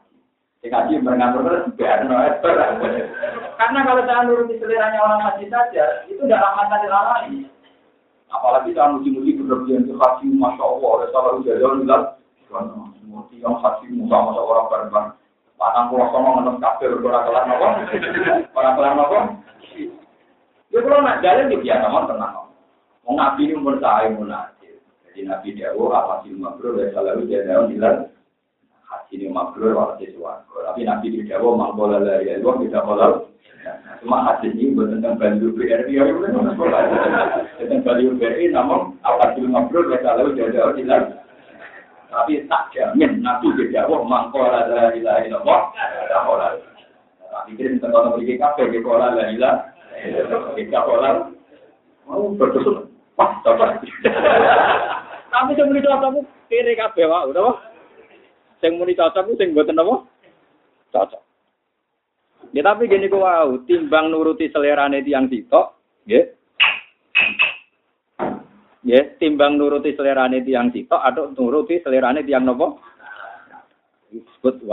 Ngaji no Karena kalau saya nuruti seleranya orang haji saja, itu tidak rahmatan lain. Apalagi saya muji-muji berlebihan ke haji, Masya Allah, oleh salah jalan bilang, semua tiang haji, musa masa orang bareng Patang pulau sama ngenem kafir, orang kelar nopo, orang kelar nopo. Ya kalau nak jalan di biasa mau tenang. Mau nabi ini umur saya munajat. Jadi nabi Dawo, apa sih mabrur, ya selalu jalan bilang, haji ini mabrur, walau sesuatu. Tapi nabi Dawo, mangkola dari Allah, tidak kalau Cuma hadis ini buat tentang Bali BRI, ya udah sekolah. Tentang Bali BRI, namun apa sih ngobrol, mereka lalu jauh-jauh. Tapi tak jamin, nanti dijawab, mangkola dari ilahi Allah, Tapi kirim tentang beri kafe, di kola la ilah, di kola, mau berdosa, wah, coba. Tapi muni cocok, kiri kafe, wah, udah, Yang muni cocok, yang buatan apa? Cocok. Ya tapi gini ku wow, timbang nuruti selerane tiang sitok, ya. Ya, timbang nuruti selerane tiang sitok atau nuruti selerane tiang nopo? Disebut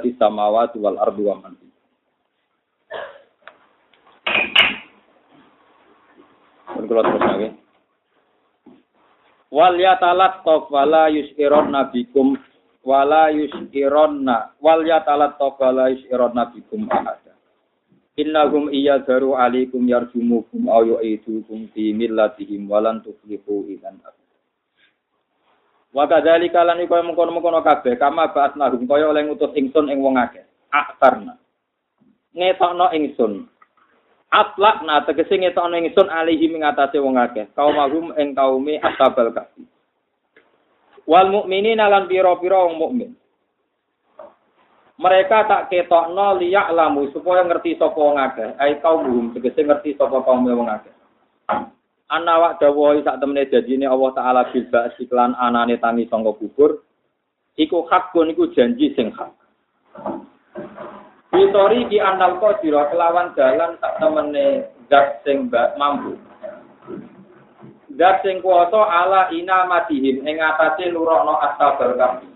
di samawati wal wa kula terus nggih. Wal yatalat wala yusiron nabikum wala yusironna wal yatalat wala yusiron nabikum ahada. Innahum iya daru alaikum yarjumukum aw yu'idukum fi millatihim walan tuflihu idan Wa kadzalika lan iku mengkono-mengkono kabeh kama ba'atnahum kaya oleh ngutus ingsun ing wong akeh. Aktarna. Ngetokno ingsun Atlak na tegese ngetokno ingsun alihi mengatasi wong akeh. Kaum agum ing kaume ashabal kahfi. Wal mukminina lan pira-pira wong mukmin. Mereka tak ketokno liyak lamu supaya ngerti sapa wong akeh. Ai kaum tegese ngerti sapa kaum wong akeh. Ana wak dawuh sak temene janjine Allah taala bil siklan anane tangi sangka kubur. Iku hakun iku janji sing hak. Bitori ki anal kodiro kelawan jalan tak temene zat sing mampu. Zat sing kuasa ala ina matihim ing atase nurono asal berkami.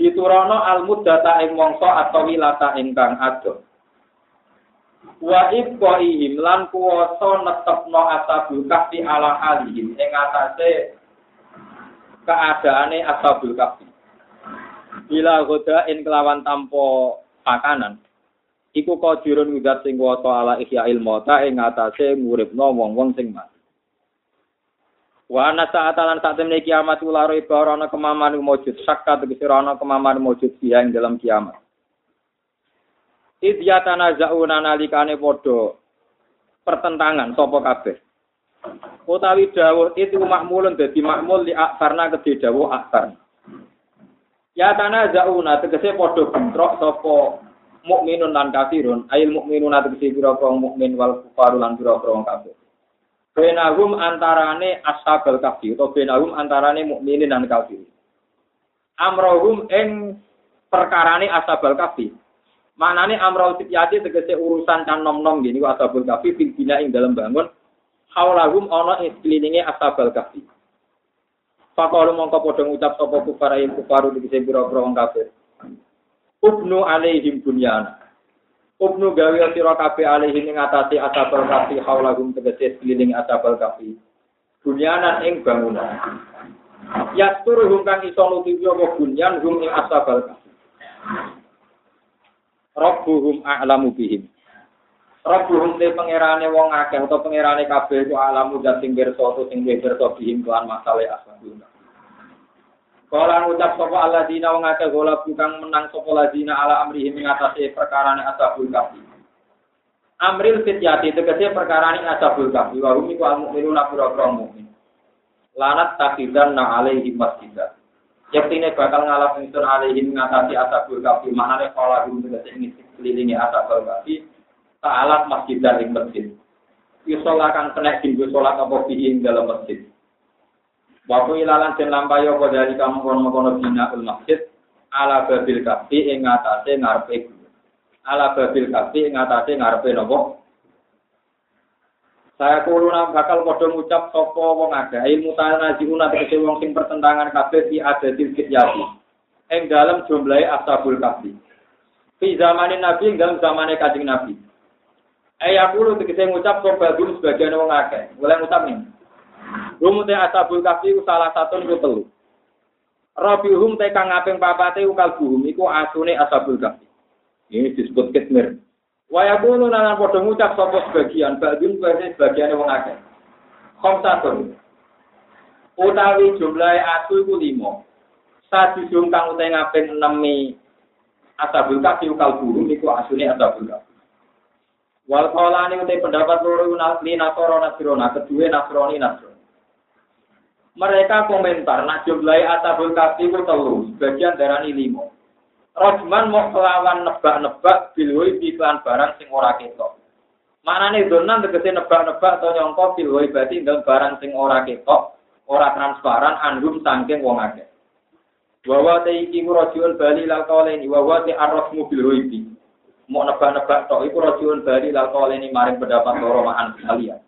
Diturono al muddata ing mongso atau wilata ingkang ado. Wa ibqaihim lan kuasa netepno asabul kahfi ala alihim ing atase keadaane asabul kahfi. Bila goda in kelawan tampo pakanan iku qadirun widat sing kuwasa ala ihya ilmota ing atase nguripno wong-wong sing mati Wa ana sa'atalan saat temne kiamat ulah ro ana kemaman mujud sakka tegese ana kemaman mujud dia ing dalam kiamat. Idyatana zauna nalikane padha pertentangan sapa kabeh. Utawi dawuh itu makmulun dadi makmul li akarna kedhe dawuh akar. Ya tanah zauna tegese padha bentrok sapa mukminun lan kafirun, ayil mukminun tegese pira-pira mukmin wal kufaru lan pira-pira wong kafir. Benahum antarane ashabul kafir atau benahum antarane mukminin dan kafir. amrohum ing perkarane asabal kafi. Manane amrul fityati tegese urusan can nom-nom gini ku asabul kafi fil bina ing dalam bangun haulahum ana ing sekelilinge asabal kafi. Fakalu mongko padha ngucap sapa kufar ing kufaru tegese pira-pira wong kafir. Ubnu alaihim bunyana. Ubnu gawe sira kabeh alaihim ing atase asabal kafi haulahum tegese sekeliling asabal kafi. Bunyanan ing bangunan. Ya turuhum kang iso nutupi apa bunyan hum ing asabal kafi. Rabbuhum a'lamu bihim. Rabbuhum te pangerane wong akeh utawa pangerane kabeh iku alamu dan sing pirsa utawa sing pirsa bihim kelan masalah asbabun. Kala ngucap sapa alladzina wong akeh gola bukan menang sapa alladzina ala amrihim ing atase perkarane ashabul kahfi. Amril fityati tegese perkarane ashabul kahfi wa hum iku al-mu'minuna pira-pira mukmin. Lanat takidan na alaihi masjidah. Yaktine bakal ngalap ingsun alaihi ngatasi ashabul kahfi manane kala hum tegese ngisi kelilingi ashabul kahfi ta'alat masjid dari masjid. Yusolah kang kena tinggu sholat apa fihi dalam masjid. Waktu ilalan den lampayo apa dari kamu kono kono bina masjid ala babil kafi ing atase ala babil kafi ing atase nopo? Saya kuluna bakal padha ngucap sapa wong akeh. Ilmu tanazihuna tegese wong sing pertentangan kabeh di adatil kityati ing dalam jumlahe ashabul kafi. Fi zamanin nabi ing dalam zamane kanjeng nabi Eh aku lu tegese ngucap sapa dulu sebagian wong akeh mulai ngucap nih Rumute asabul kafi salah satu niku telu. Rabihum te kang ngaping papate ukal buhum iku asune asabul kafi. Ini disebut kitmir. Waya kulo nang padha ngucap sapa sebagian, badun kuwi sebagian wong akeh. Khamsatun. Utawi jumlahe asu iku limo. Sadisung kang utahe ngaping enemi asabul kafi ukal buhum iku asune asabul kafi. Wal qolani utai pendapat loro li nasoro nasrona, kedua nasroni nasroni. Mereka komentar, nak jumlahi asabul kafi itu telu, sebagian darani limo. Rojman mau kelawan nebak-nebak bilwoi iklan barang sing ora ketok. Maknane donan tegese nebak-nebak atau nyongko bilwoi berarti dalam barang sing ora ketok, ora transparan, anhum sangking wong akeh. Wawa te iki rojul bali lal kauleni, wawa te arrosmu bilwoi mau nebak-nebak tok iku rajulun bali lal ini maring pendapat loro ma'an kalian.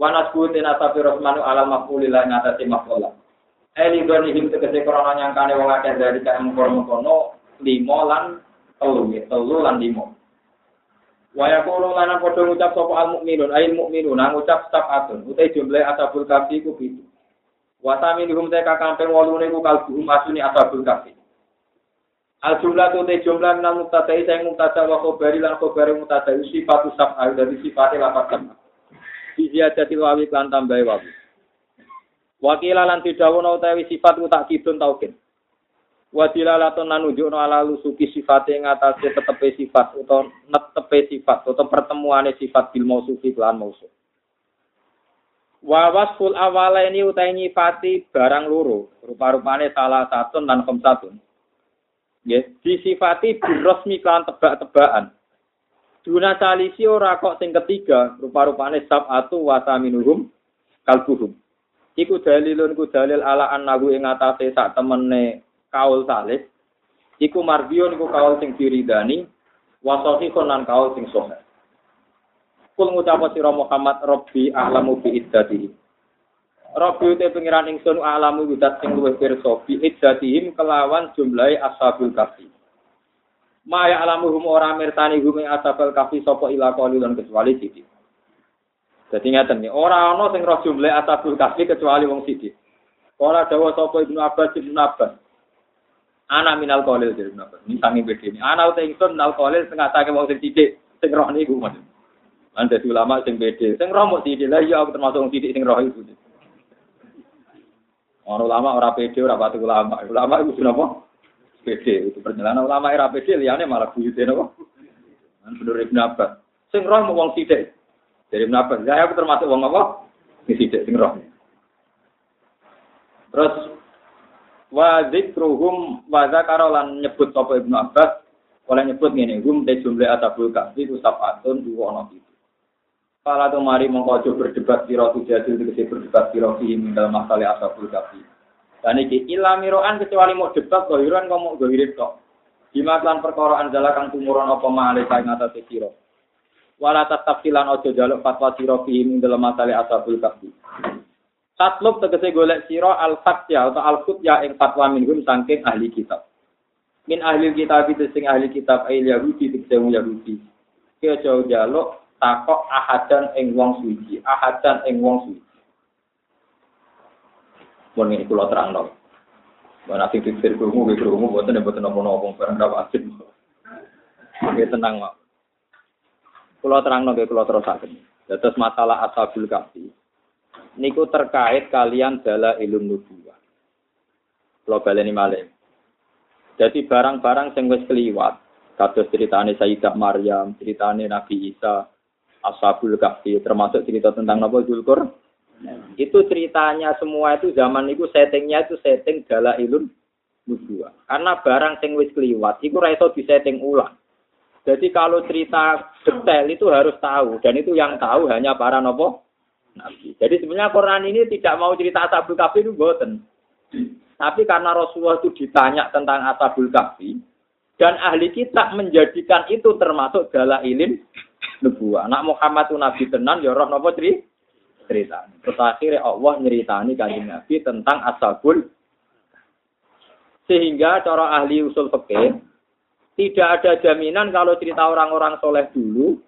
Wanas kutin asafi rosmanu ala mafulillah ngatasi mafulah. Eli him tegese korona nyangkane wong akeh dari kaya mengkono-mengkono limo lan telu ya, telu lan limo. Waya kulo lan padha ngucap sapa al mukminun ail mukminun nang ngucap atun utai jumlah asabul kafi ku pitu. Wasami hum te kakampeng wolune ku kalbu masuni asabul kafi. Al jumlah tu te jumlah minal mubtada saya mubtada wa khobari lan khobari mubtada sifatu sab'a dari sifatnya lapat sab'a. Bija jadi wawi lan tambahi wawi. Wakila lan didawono utawi sifat ku tak kidun taukin. Wadila laton lan nunjukno ala lusuki sifate ngatasé tetepe sifat utawa netepe sifat utawa pertemuane sifat bil mausufi lan mausuf. Wa wasful awala ini utai nyifati barang loro, rupa-rupane salah satu dan khamsatun. Ya, disifati birosmi kan tebak-tebakan. Duna salisi ora kok sing ketiga, rupa-rupane sab'atu wa saminuhum kalbuhum. Iku dalilun ku dalil ala annahu ing atase sak temene kaul salih. Iku marbion iku kaul sing diridani, wa sahihun lan kaul sing sahih. Kul ngucap sira Muhammad Rabbi a'lamu bi iddatihi. Rabbi te pengiran ingsun alamu yudat sing luwih pirsa bi iddatihim kelawan jumlahe ashabul kafi. Maya alamuhum ora mirtani hum ing ashabul kafi sapa ila qalilun kecuali sithik. Dadi ngaten iki, ora ana sing roh jumlahe ashabul kafi kecuali wong sithik. Ora dawa sapa Ibnu Abbas Ibnu Abbas. Ana minal qalil dari Ibnu Abbas. Ini sangi bedene. Ana uta ingsun minal qalil sing ngatake wong sing sithik sing roh niku maksud. Lan dadi ulama sing beda. Sing roh mung sithik. Lah iya aku termasuk wong sithik sing roh iku. Orang ulama orang pede, orang pati ulama. Ulama itu sudah apa? Pede. Itu perjalanan ulama era pede, liane malah buyutnya apa? Kan bener Ibn Abbas. Sing roh mau wong sidik. Dari Ibn Abbas. Saya aku termasuk wong apa? Ini sidik, sing roh. Terus wa dzikruhum wa zakarolan nyebut sapa Ibnu Abbas oleh nyebut ngene hum te jumlah asabul kahfi ku sabatun dua ono itu. Kala tu mari mengkojo berdebat siro tu jadi tegesi berdebat siro fihi dalam masalah asabul kafi. Dan iki ila miroan kecuali mau debat gohiran kok mau gohirit kok. Dimaklan perkara anjala kang tumurun apa male kae ngatasi sira. Wala tatafsilan ojo jaluk fatwa sira fi ing dalam masalah ashabul kahfi. Tatlub tegese golek sira al fatya atau al futya ing fatwa minhum saking ahli kitab. Min ahli kitab itu sing ahli kitab ayil Yahudi tegese Yahudi. Ki ojo jaluk takok ahadan ing wong suci, ahadan ing wong suci. Mun ngene kula terangno. Mana sing pikir krungu nggih krungu mboten mboten napa-napa barang ra wajib. Nggih tenang, Pak. Kula terangno nggih kula terusaken. Dados masalah ashabul kahfi niku terkait kalian dala ilmu nubuwah. Kula baleni malih. Jadi barang-barang sing wis kliwat, kados ceritane Sayyidah Maryam, ceritane Nabi Isa, Ashabul Kahfi, termasuk cerita tentang Nabi Zulkur, itu ceritanya semua itu zaman itu settingnya itu setting dala ilun nubuah. Karena barang sing wis kliwat, itu raiso di setting ulang. Jadi kalau cerita detail itu harus tahu dan itu yang tahu hanya para nopo nabi. Jadi sebenarnya Quran ini tidak mau cerita Ashabul Kahfi itu boten. Tapi karena Rasulullah itu ditanya tentang Ashabul Kahfi dan ahli kitab menjadikan itu termasuk ilin nubuah. Anak Muhammad itu nabi tenan ya roh nopo cerita cerita. Terus akhirnya Allah nyeritani kanjeng Nabi tentang ashabul sehingga cara ahli usul fikih tidak ada jaminan kalau cerita orang-orang soleh dulu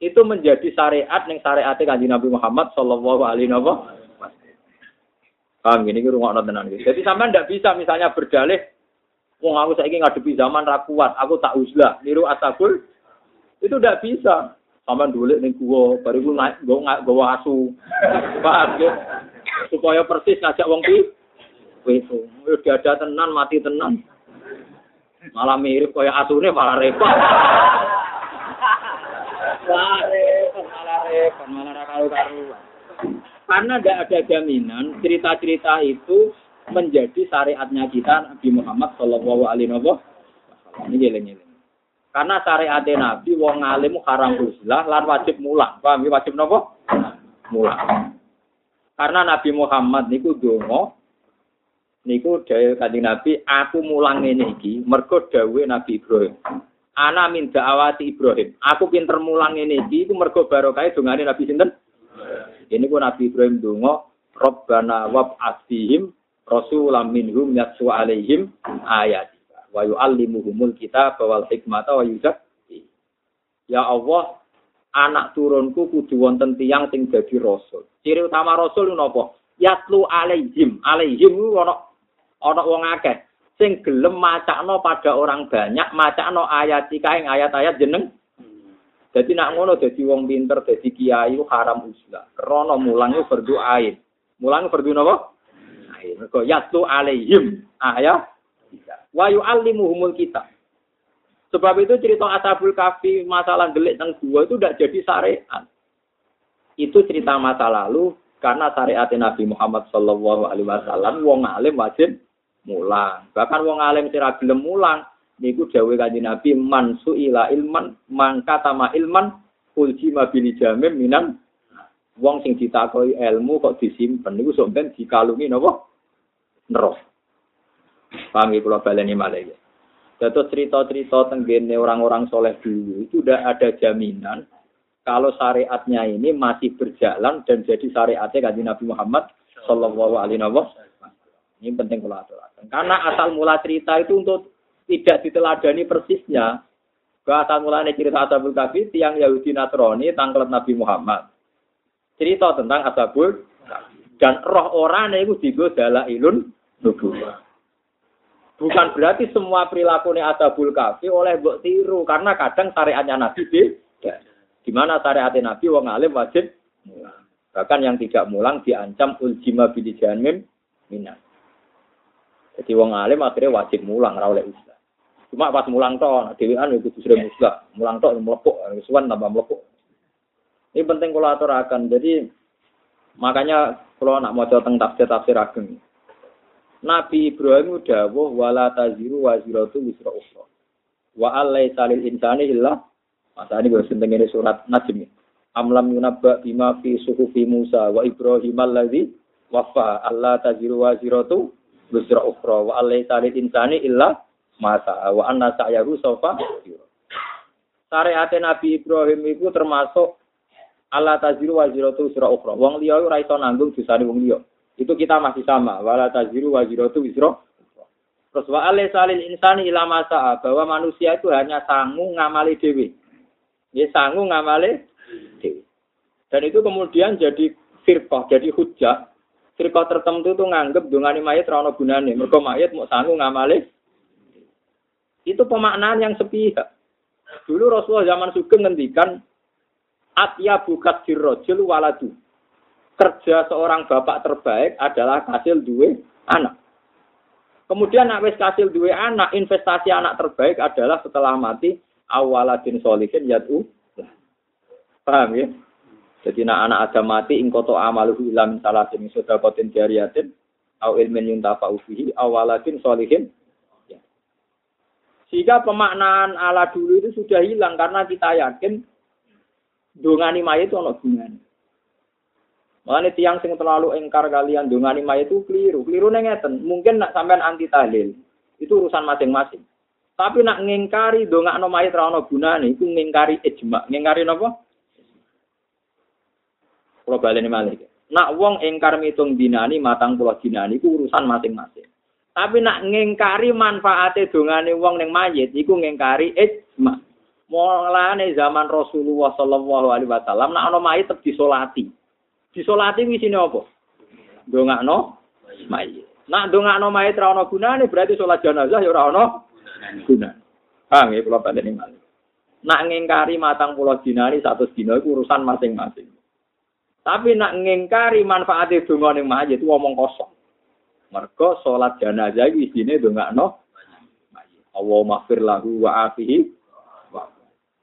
itu menjadi syariat yang syariatnya kanjeng Nabi Muhammad Shallallahu Alaihi Wasallam. Paham gini rumah tenan gitu. Jadi sampai tidak bisa misalnya berdalih, wong aku saya ngadepi zaman rakuat, aku tak uzlah, niru asabul, itu tidak bisa. Sama dulu nih gua, baru gua naik, gua nggak gua asu, paham ya? Supaya persis ngajak wong pi, itu, udah ada tenan, mati tenan, malah mirip kayak nih malah repot. Karena tidak ada jaminan cerita-cerita itu menjadi syariatnya kita Nabi Muhammad Shallallahu Alaihi Wasallam. Ini geleng-geleng. Karena syariat Nabi wong alim haram uzlah lan wajib mulang. Paham ya? wajib napa? Mulang. Karena Nabi Muhammad niku donga niku dawuh Kanjeng Nabi, aku mulang ngene iki mergo dawuhe Nabi Ibrahim. Ana min da'awati Ibrahim. Aku pinter mulang ngene iki iku mergo barokah dongane Nabi sinten? Ini ku Nabi Ibrahim donga, Rabbana wab'ath fihim rasulam minhum yatsu alaihim ayat wa yu'allimuhumul kitab wal hikmata wa yuzakki. Ya Allah, anak turunku kudu wonten tiyang sing dadi rasul. Ciri utama rasul napa? Yatlu alaihim. Alaihim ana ana wong akeh sing gelem macakno pada orang banyak, macakno ayat kae ayat-ayat jeneng. Jadi nak ngono dadi wong pinter, dadi kiai haram usla. Krana mulange berdoa ain. Mulange berdoa napa? Ain. Mergo yatlu alaihim ayat Wa yu'allimuhumul kitab. Sebab itu cerita Ashabul Kafi masalah gelik teng gua itu tidak jadi syariat. Itu cerita masa lalu karena syariat Nabi Muhammad Shallallahu Alaihi Wasallam wong alim wajib mulang. Bahkan wong alim sira gelem mulang niku dawuh kanjeng Nabi man suila ilman man katama ilman uljima bili jamim minan wong sing ditakoi ilmu kok disimpen niku sok ben dikalungi napa neraka. Paham ya kalau baleni malah ya. Terus cerita-cerita tenggene orang-orang soleh dulu itu udah ada jaminan kalau syariatnya ini masih berjalan dan jadi syariatnya kanji Nabi Muhammad Shallallahu Alaihi Wasallam. Ini penting kalau. Karena asal mula cerita itu untuk tidak diteladani persisnya. Ke asal mulanya cerita Ashabul Kahfi, tiang Yahudi Nasrani, tangklet Nabi Muhammad. Cerita tentang Ashabul dan roh orang itu juga dalam ilun nubuah. Bukan berarti semua perilaku ini asabul kafi oleh mbok tiru karena kadang syariatnya Nabi. Di mana syariat Nabi wong alim wajib mulang. Bahkan yang tidak mulang diancam uljima bil janmim minat. Jadi wong alim akhirnya wajib mulang ra. Cuma pas mulang toh, dhewean itu sering muslah. Mulang toh melepuk, suwan tambah melepuk. Ini penting kalau aturakan. Jadi makanya kalau nak mau tentang tafsir tafsir ageng. Nabi Ibrahim dawuh wala taziru waziratu wisra ukhra. Wa allai salil insani illa Masa ini gue senteng ini surat Najm. Amlam yunabba bima fi suhufi Musa wa Ibrahim alladhi wafa Allah taziru waziratu wisra ukhra wa alaysa lil insani illa ma sa'a wa anna sa'yahu sawfa. Syariat Nabi Ibrahim itu termasuk Allah taziru waziratu wisra ukhra. Wong liya ora iso nanggung dosane wong liya. Itu kita masih sama. Wala taziru waziratu wisra Terus wa alaysa lil insani illa ma sa'a bahwa manusia itu hanya sanggup ngamali dewi. Dia sanggup ngamali dewi. Dan itu kemudian jadi firqah, jadi hujah. Firqah tertentu itu nganggep dongani mayat rana gunane. Mereka mayat mau sanggup ngamali. Itu pemaknaan yang sepihak. Dulu Rasulullah zaman Sugeng ngendikan Atya bukat dirrojul waladu. Kerja seorang bapak terbaik adalah hasil dua anak. Kemudian nak wis kasil dua anak, investasi anak terbaik adalah setelah mati awaladin solihin yatu. Paham ya? Jadi nak anak ada mati ingkoto amaluhu ilam salah jenis kotin jariyatin au ilmin yuntafa ufihi awaladin solihin. Ya. Sehingga pemaknaan ala dulu itu sudah hilang karena kita yakin dongani mayat itu ono gunanya. Makanya tiang sing terlalu engkar kalian dongani mayat itu keliru. Keliru ngeten. Mungkin nak sampean anti tahlil. Itu urusan masing-masing. Tapi nak ngingkari dongakno mayat ra ono gunane iku ngingkari ijma. Ngingkari napa? Kula baleni malih. Nak wong engkar mitung dinani matang pulau dinani iku urusan masing-masing. Tapi nak ngingkari manfaate dongane wong ning mayit iku ngingkari ijma. Mulane zaman Rasulullah sallallahu alaihi wasallam nak ana mayit tetep disolati. Disolati sini apa? Dongakno mayit. Nak dongakno mayit ra ana gunane berarti salat jenazah ya ora ana gunane. Paham ya kula malih. Nak ngingkari matang pulau dinari satu dina itu urusan masing-masing. Tapi nak ngingkari manfaat itu ning mayit itu ngomong kosong. Mergo salat jenazah iki isine dongakno Allah maghfir lahu wa afihi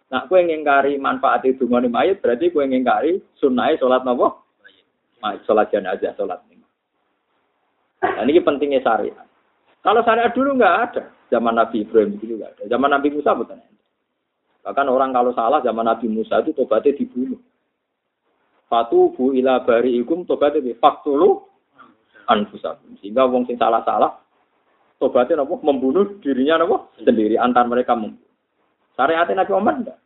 Nak kue ngingkari manfaat itu mayit berarti kue ngingkari sunnah salat napa? Sholat jenazah, sholat ini. Nah, ini pentingnya syariat. Kalau syariat dulu nggak ada, zaman Nabi Ibrahim dulu nggak ada, zaman Nabi Musa ada. Bahkan orang kalau salah zaman Nabi Musa itu tobatnya dibunuh. Fatubu ila bari ikum tobatnya di faktulu anfusakum. Sehingga wong sing salah-salah tobatnya nopo membunuh dirinya nopo sendiri antar mereka membunuh. Syariatnya Nabi Muhammad enggak.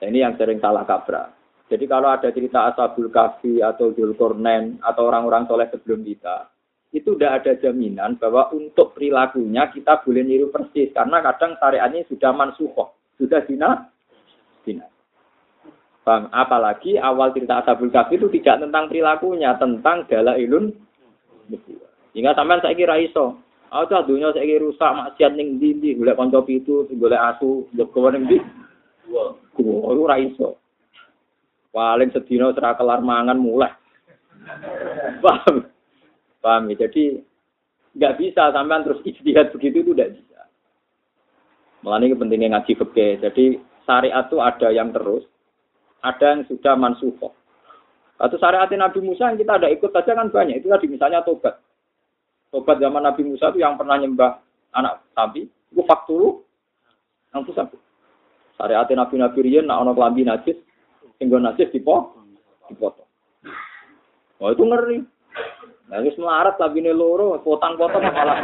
Nah, ini yang sering salah kaprah. Jadi kalau ada cerita Ashabul Kahfi atau Dzulkarnain atau orang-orang soleh sebelum kita, itu tidak ada jaminan bahwa untuk perilakunya kita boleh niru persis karena kadang syariatnya sudah mansuhoh, sudah dina, dina. Bang, apalagi awal cerita Ashabul Kahfi itu tidak tentang perilakunya, tentang dalailun Hingga sampai saya kira iso. Aku tuh dunia saya kira rusak maksiat ning ndi ndi golek kanca pitu, golek asu, jogo ning ndi. Gua ora iso. Paling sedino serak kelar mangan mulai. Paham? Paham ya? Jadi nggak bisa sampean terus istihad begitu itu tidak bisa. Malah ini pentingnya ngaji fikih. Jadi syariat itu ada yang terus, ada yang sudah mansuhoh. Atau syariat Nabi Musa yang kita ada ikut saja kan banyak. Itu tadi misalnya tobat. Tobat zaman Nabi Musa itu yang pernah nyembah anak sapi, itu fakturu, yang itu sapi. Syariat Nabi Nabi Rian, nak ono kelambi najis, Sehingga najis dipo, dipotong. Oh itu ngeri. Nah, wis melarat tapi ini loro, potong-potong malah.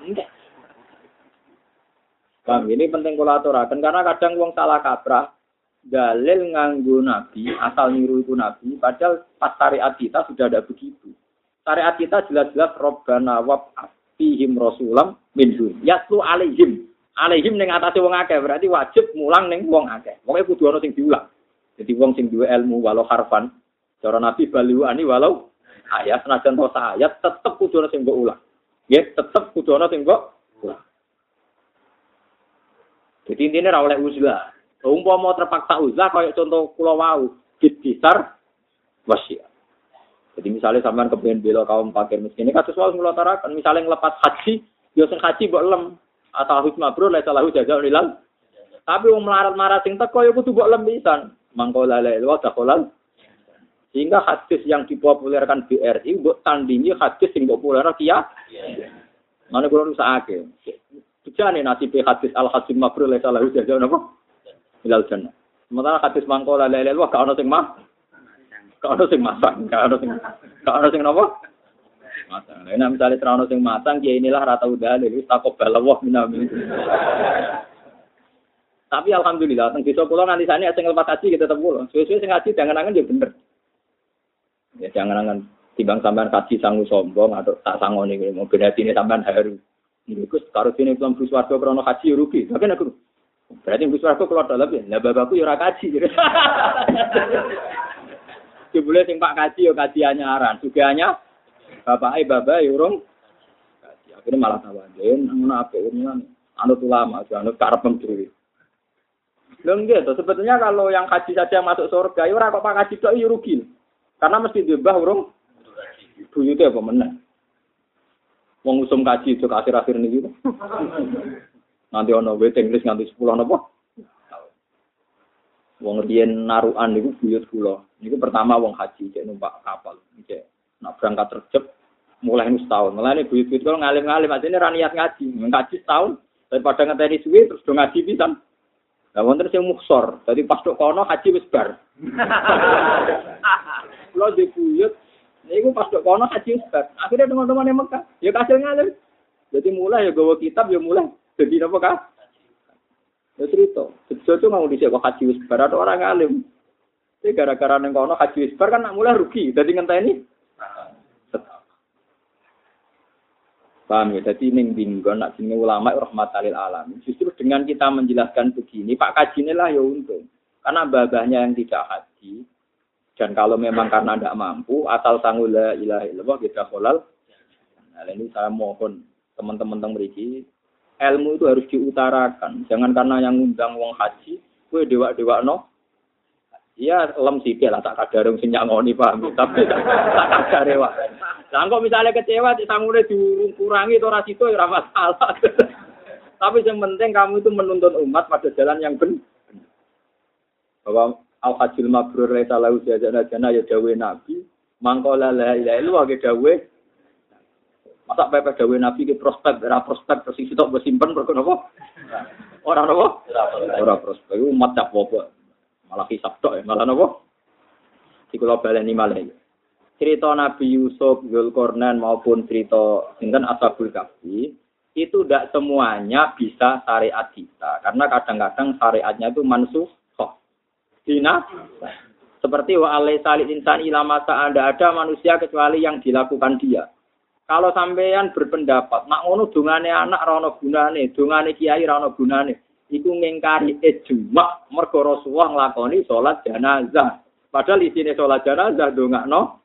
Enggak. Bang, ini penting kula aturaken karena kadang wong salah kaprah dalil nganggo nabi, asal niru itu nabi, padahal pas syariat kita sudah ada begitu. Syariat kita jelas-jelas robbana wab fihim rasulam minhum. Yatlu alaihim. Alaihim ning atase wong akeh, berarti wajib mulang ning wong akeh. Pokoke kudu ana sing diulang. Jadi wong sing duwe ilmu walau harfan, cara Nabi baliwani walau ayat senajan to ayat tetep kudu ana sing mbok. Nggih, tetep kudu ana sing mbok ulang. Jadi intinya ra oleh uzlah. Umpama terpaksa uzlah kaya contoh kula wau, besar wasiat. Jadi misalnya sampean kepengen bela kaum fakir miskin ini kasus wau kula tarakan, misalnya ngelepas haji, yo sing haji mbok lem atau husma bro la salahu jaza ilal. Tapi wong melarat-marat sing teko yo kudu mbok lem pisan mangkola la ilaha dakhalal sehingga hadis yang dipopulerkan BRI buat tandingi hadis yang populer kia mana kurang usahake Bejane nasib hadis al hasim mabrur la salah jaza napa? Ilal jannah. Sementara hadis mangkola la ilaha gak ono sing mah gak ono sing masak gak ono sing gak ono sing napa? Matang. Nah, misalnya terano sing matang, ya inilah rata udah wis takut balawah minami. Tapi alhamdulillah, teng desa kula nganti sani sing lepas haji kita tetep kula. Suwe-suwe sing haji jangan angan ya bener. Ya jangan angan timbang sampean haji sanggup sombong atau tak sangoni mau berarti ini sampean haru. Ini kus karo sini belum bus warga krono haji ya rugi. Tapi aku berarti bus warga keluar dalam ya. Lah bapakku ya ora kaji. Jebule sing Pak kaji ya kaji anyaran, sugihane bapak bapak ya urung. Akhirnya malah tawaden ngono apik ngono. Anut ulama, anut karep dhewe. Lho nggih to, sebetulnya kalau yang haji saja masuk surga, ya kok Pak kaji tok ya rugi. Karena mesti diubah urung buyute apa meneh. Wong usum kaji itu akhir-akhir niki. Nanti ono waiting list nganti 10 napa? Wong riyen narukan niku buyut kula. Niku pertama wong haji cek numpak kapal. Cek nak berangkat terjep mulai ini setahun. Mulai ini buyut-buyut kalau ngalim-ngalim aja ini raniat ngaji. Ngaji setahun daripada ngeteni suwi terus do ngaji pisan. Lah wonten sing muksor. Dadi pas tok kono haji wis bar. Kulo di buyut niku pas tok kono haji wis bar. Akhirnya teman-teman yang Mekah ya kasil ngalim. Jadi mulai ya gawa kitab ya mulai. Jadi napa kah? Ya cerita. Sejauh itu mau disek kok haji wis bar atau orang alim. Jadi gara-gara neng kono haji wis bar kan nak mulai rugi. Jadi ngenteni. Paham ya? Jadi neng binggon nak sini ulama rahmatalil alam. Justru dengan kita menjelaskan begini, Pak Kaji lah ya untung. Karena babahnya yang tidak haji, dan kalau memang karena tidak mampu, asal sanggula ilaha illallah kita. Nah, ini saya mohon teman-teman teng mriki ilmu itu harus diutarakan. Jangan karena yang ngundang wong haji, kue dewa-dewa no. Iya, lem sih lah tak kadar sing nyangoni paham, tapi tak kadar wah. Lah kok misalnya kecewa di sangune dikurangi itu ora situ ya masalah. tapi yang penting kamu itu menuntun umat pada jalan yang benar. Bahwa al hajil mabrur laisa lahu jazana jana ya dawe nabi, mangkola la ilaha illallah ge dawe Masa pepe dawe Nabi ke prospek, era prospek terus isi tok bersimpan berkon apa? Orang apa? Orang prospek, umat cap apa? Malah kisah tok ya, malah apa? Di kulo baleni malah ya. Cerita Nabi Yusuf, Zulkarnain maupun cerita sinten Ashabul Kahfi itu tidak semuanya bisa syariat kita karena kadang-kadang syariatnya itu mansuh Dina seperti wa alai insan ilama anda ada manusia kecuali yang dilakukan dia. Kalau sampeyan berpendapat, nak ngono dungane anak rono gunane, dungane kiai rono gunane, iku ngingkari ijma mergo Rasulullah nglakoni salat jenazah. Padahal isine salat jenazah dongakno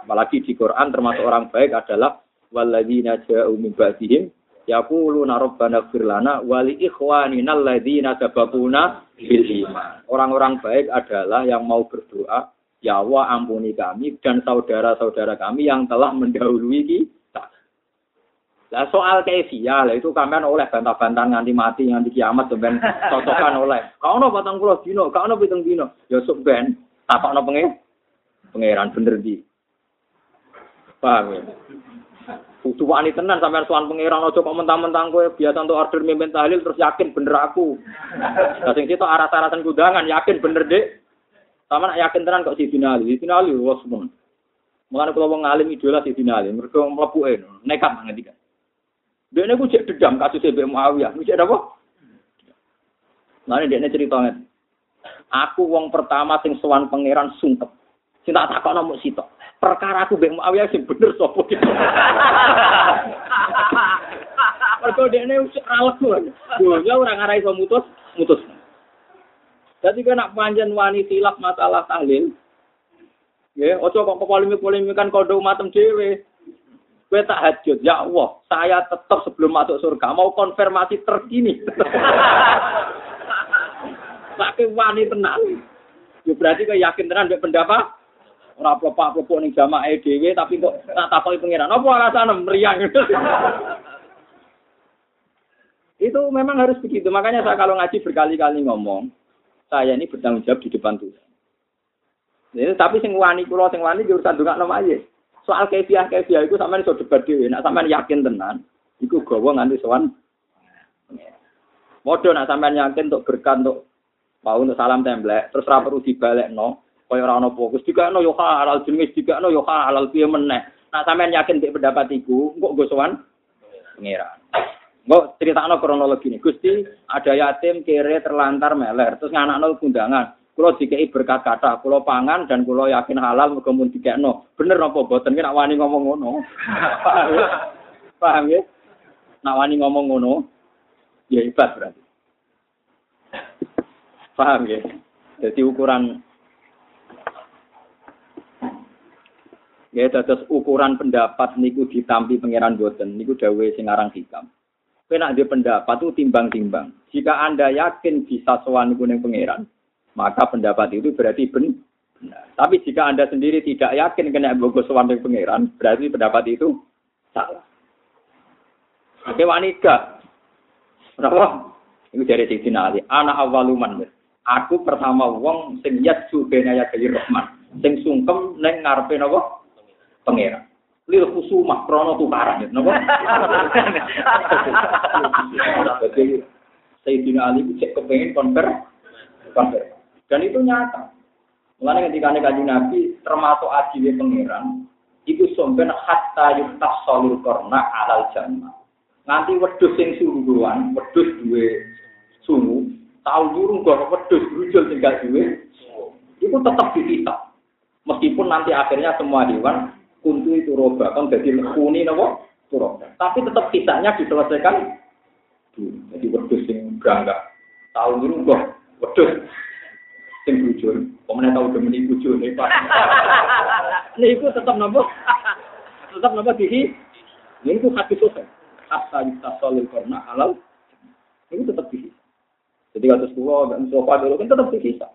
apalagi di Quran termasuk orang baik adalah walladzina ja'u min ba'dihim yaquluna rabbana ighfir lana wa li ikhwanina alladzina sabaquna bil iman. Orang-orang baik adalah yang mau berdoa Ya Allah ampuni kami dan saudara-saudara kami yang telah mendahului kita. Lah soal keifiyah lah itu kalian oleh bantah-bantah nganti mati nganti kiamat sampean cocokan oleh. Kau no batang pulau dino, kau no pitung dino. Ya sok ben no pengen pangeran bener di. Paham ya? Kudu wani tenan sampean sowan pangeran aja kok mentang-mentang kowe biasa untuk order mimpin tahlil terus yakin bener aku. Lah sing situ aras-arasan kudangan yakin bener Dik. Sama nak yakin tenan kok si Ali, si Ali wah semua. Mengenai kalau wong alim idola si Ali, mereka melepuh nekat kan. Dia ini gue cek dendam kasus Ibu Muawiyah, gue cek apa? Nah ini dia ceritanya. Aku wong pertama sing sowan pangeran sungkep. Sing tak takok nomor sitok. Perkara aku Mbak Muawiyah sing bener sapa gitu. Mergo dekne wis lego. Yo ora ngarai iso mutus, mutus. Jadi kena panjen wani silap masalah tahlil. Ya, ojo kok polemik-polemikan kodo matem dhewe. Kowe tak hajut, ya Allah, saya tetap sebelum masuk surga mau konfirmasi terkini. Tapi wani tenang. Ya berarti kau yakin tenan mbek pendapat ora plepak-plepok ning jamaah dhewe tapi kok tak takoki pangeran. Apa alasan meriang? Itu memang harus begitu. Makanya saya kalau ngaji berkali-kali ngomong, saya ini bertanggung jawab di depan Tuhan. Ini, tapi sing wani kula sing wani di urusan dongak nama aja. Soal kefiah kefiah itu sampean iso debat dhewe. Nek sampean yakin tenan, iku gawa nganti sowan. Modho nak sampean yakin untuk berkah untuk mau untuk salam templek, terus ra perlu dibalekno, kaya ora ana fokus. Dikakno yo halal jenis dikakno yo halal piye meneh. Nak sampean yakin di pendapat iku, kok gue sowan pangeran. Mbok critakno kronologi ini. Gusti, ada yatim kere terlantar meler, terus nganakno kundangan. Kulo dikei berkat kata, kulo pangan dan kulo yakin halal muga mun dikekno. Bener apa boten ki nak wani ngomong ngono. Paham ya? Paham ya? Nak wani ngomong ngono, ya hebat berarti. Paham ya? Jadi ukuran Ya dados ukuran pendapat niku ditampi pangeran boten niku dawuhe sing aran hikam. Kowe pendapat itu timbang-timbang. Jika Anda yakin bisa sowan niku ning pangeran, maka pendapat itu berarti benar. Tapi jika Anda sendiri tidak yakin kena bogo ning pangeran, berarti pendapat itu salah. Oke wanita. Kenapa? Ini dari Siti Ali. Anak awaluman. Aku pertama wong sing yatsu bena ya Rahman. Sing sungkem neng ngarepe napa? pangeran. Lil khusumah krono tukaran ya, napa? Jadi Sayyidina Ali cek kepengen konver konver. Dan itu nyata. Mulanya ketika kaji Nabi termasuk adilnya pangeran, itu somben hatta yuktas solul korna alal jannah. Nanti wedus yang sungguhan, wedus dua sungguh, tahu jurung gak wedus rujul tinggal dua, itu tetap dihisap. Meskipun nanti akhirnya semua hewan kuntu itu roba kan jadi lekuni nopo roba tapi tetap kisahnya diselesaikan jadi wedus yang berangkat tahu dulu kok wedus sing bujur. Pemenang tahu demi bujur nih pak? Ini itu tetap nopo tetap nopo dihi ini itu hati sosial hatta solil karena halal. Ini tetap dihi jadi kasus tua dan sofa dulu kan tetap dihisap.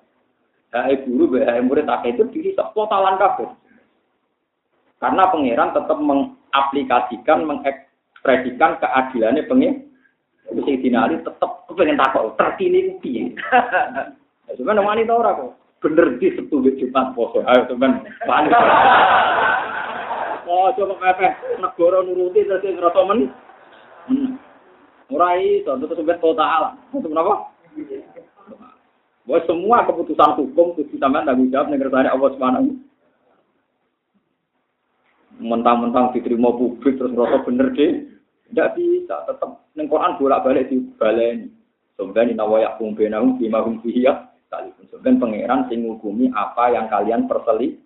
Hai guru, hai murid, tak itu dihisap. Totalan kabeh. Karena pangeran tetap mengaplikasikan, mengekspresikan keadilannya pengen. Itu Sayyidina Ali tetap kepengen takut, terkini piye. Cuma nama ini tau kok. Bener di sepuluh juta poso. Ayo teman, panik. Oh, coba pepe negara nuruti terus ngerasa men. Hmm. Ora iso, terus sampai total. Itu kenapa? Bahwa semua keputusan hukum itu sampean tanggung jawab ning kersane Allah Subhanahu mentang-mentang diterima publik terus merasa bener deh tidak bisa tetap neng Quran bolak balik di balen sebenarnya nawaya kumbenahum bima hum fiya sekalipun sebenarnya pangeran sing apa yang kalian perseli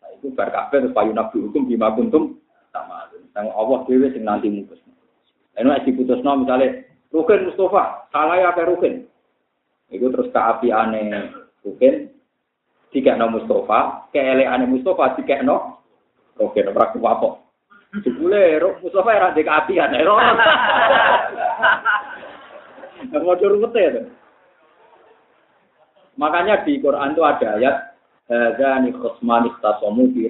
nah, itu terus payu nabi hukum bima kuntum sama sang Allah dewe sing nanti mutus ini nek diputusno misalnya Rukin Mustafa, salah ya Rukin. Itu terus keapiane Rukin, tiga no Mustafa, keeleane Mustafa, tiga no Oke, ora kuwapok. Jebule Mustafa ora ndek apian. Mau curut ya. Makanya di Quran itu ada ayat Hadzani khusmani tasamu fi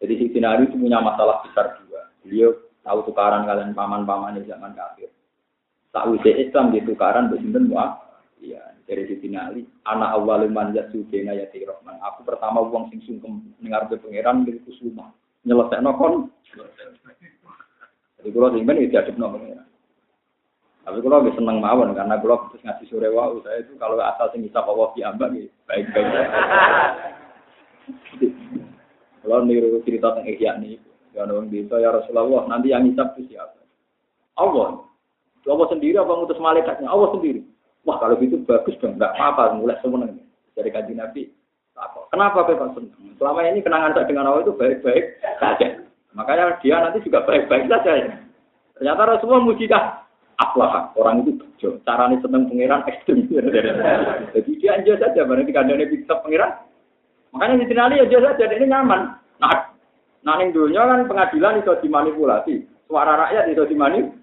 Jadi si Sinari itu punya masalah besar juga. Beliau tahu tukaran kalian paman-paman di zaman kafir. Usah Islam di tukaran bersinten wah. Iya, dari Siti Nali, anak awal man yasu bena yati rohman. Aku pertama uang sing sungkem dengar be pangeran dari kusuma. Nyelesai kon. Jadi kalau sing itu adep pangeran. Tapi kalau lebih seneng mawon karena kalau terus ngasih sore wau saya itu kalau asal sing bisa Allah diambak gitu baik-baik. Kalau niru cerita tentang Ihya nih, ya orang bisa ya Rasulullah nanti yang hisap itu siapa? Allah. Allah sendiri apa ngutus malaikatnya? Allah sendiri. Wah kalau gitu bagus dong, nggak apa-apa, mulai seneng. Dari kaji Nabi, kenapa kau senang? Selama ini kenangan saya dengan Allah itu baik-baik saja. Makanya dia nanti juga baik-baik saja. Ya. Ternyata Rasulullah mujizat aflah orang itu bejo. Caranya seneng pangeran ekstrim. Jadi dia aja saja, berarti kandangnya bisa pangeran. Makanya di sini aja saja, ini nyaman. Nah, nah dunia kan pengadilan itu dimanipulasi. Suara rakyat itu dimanipulasi.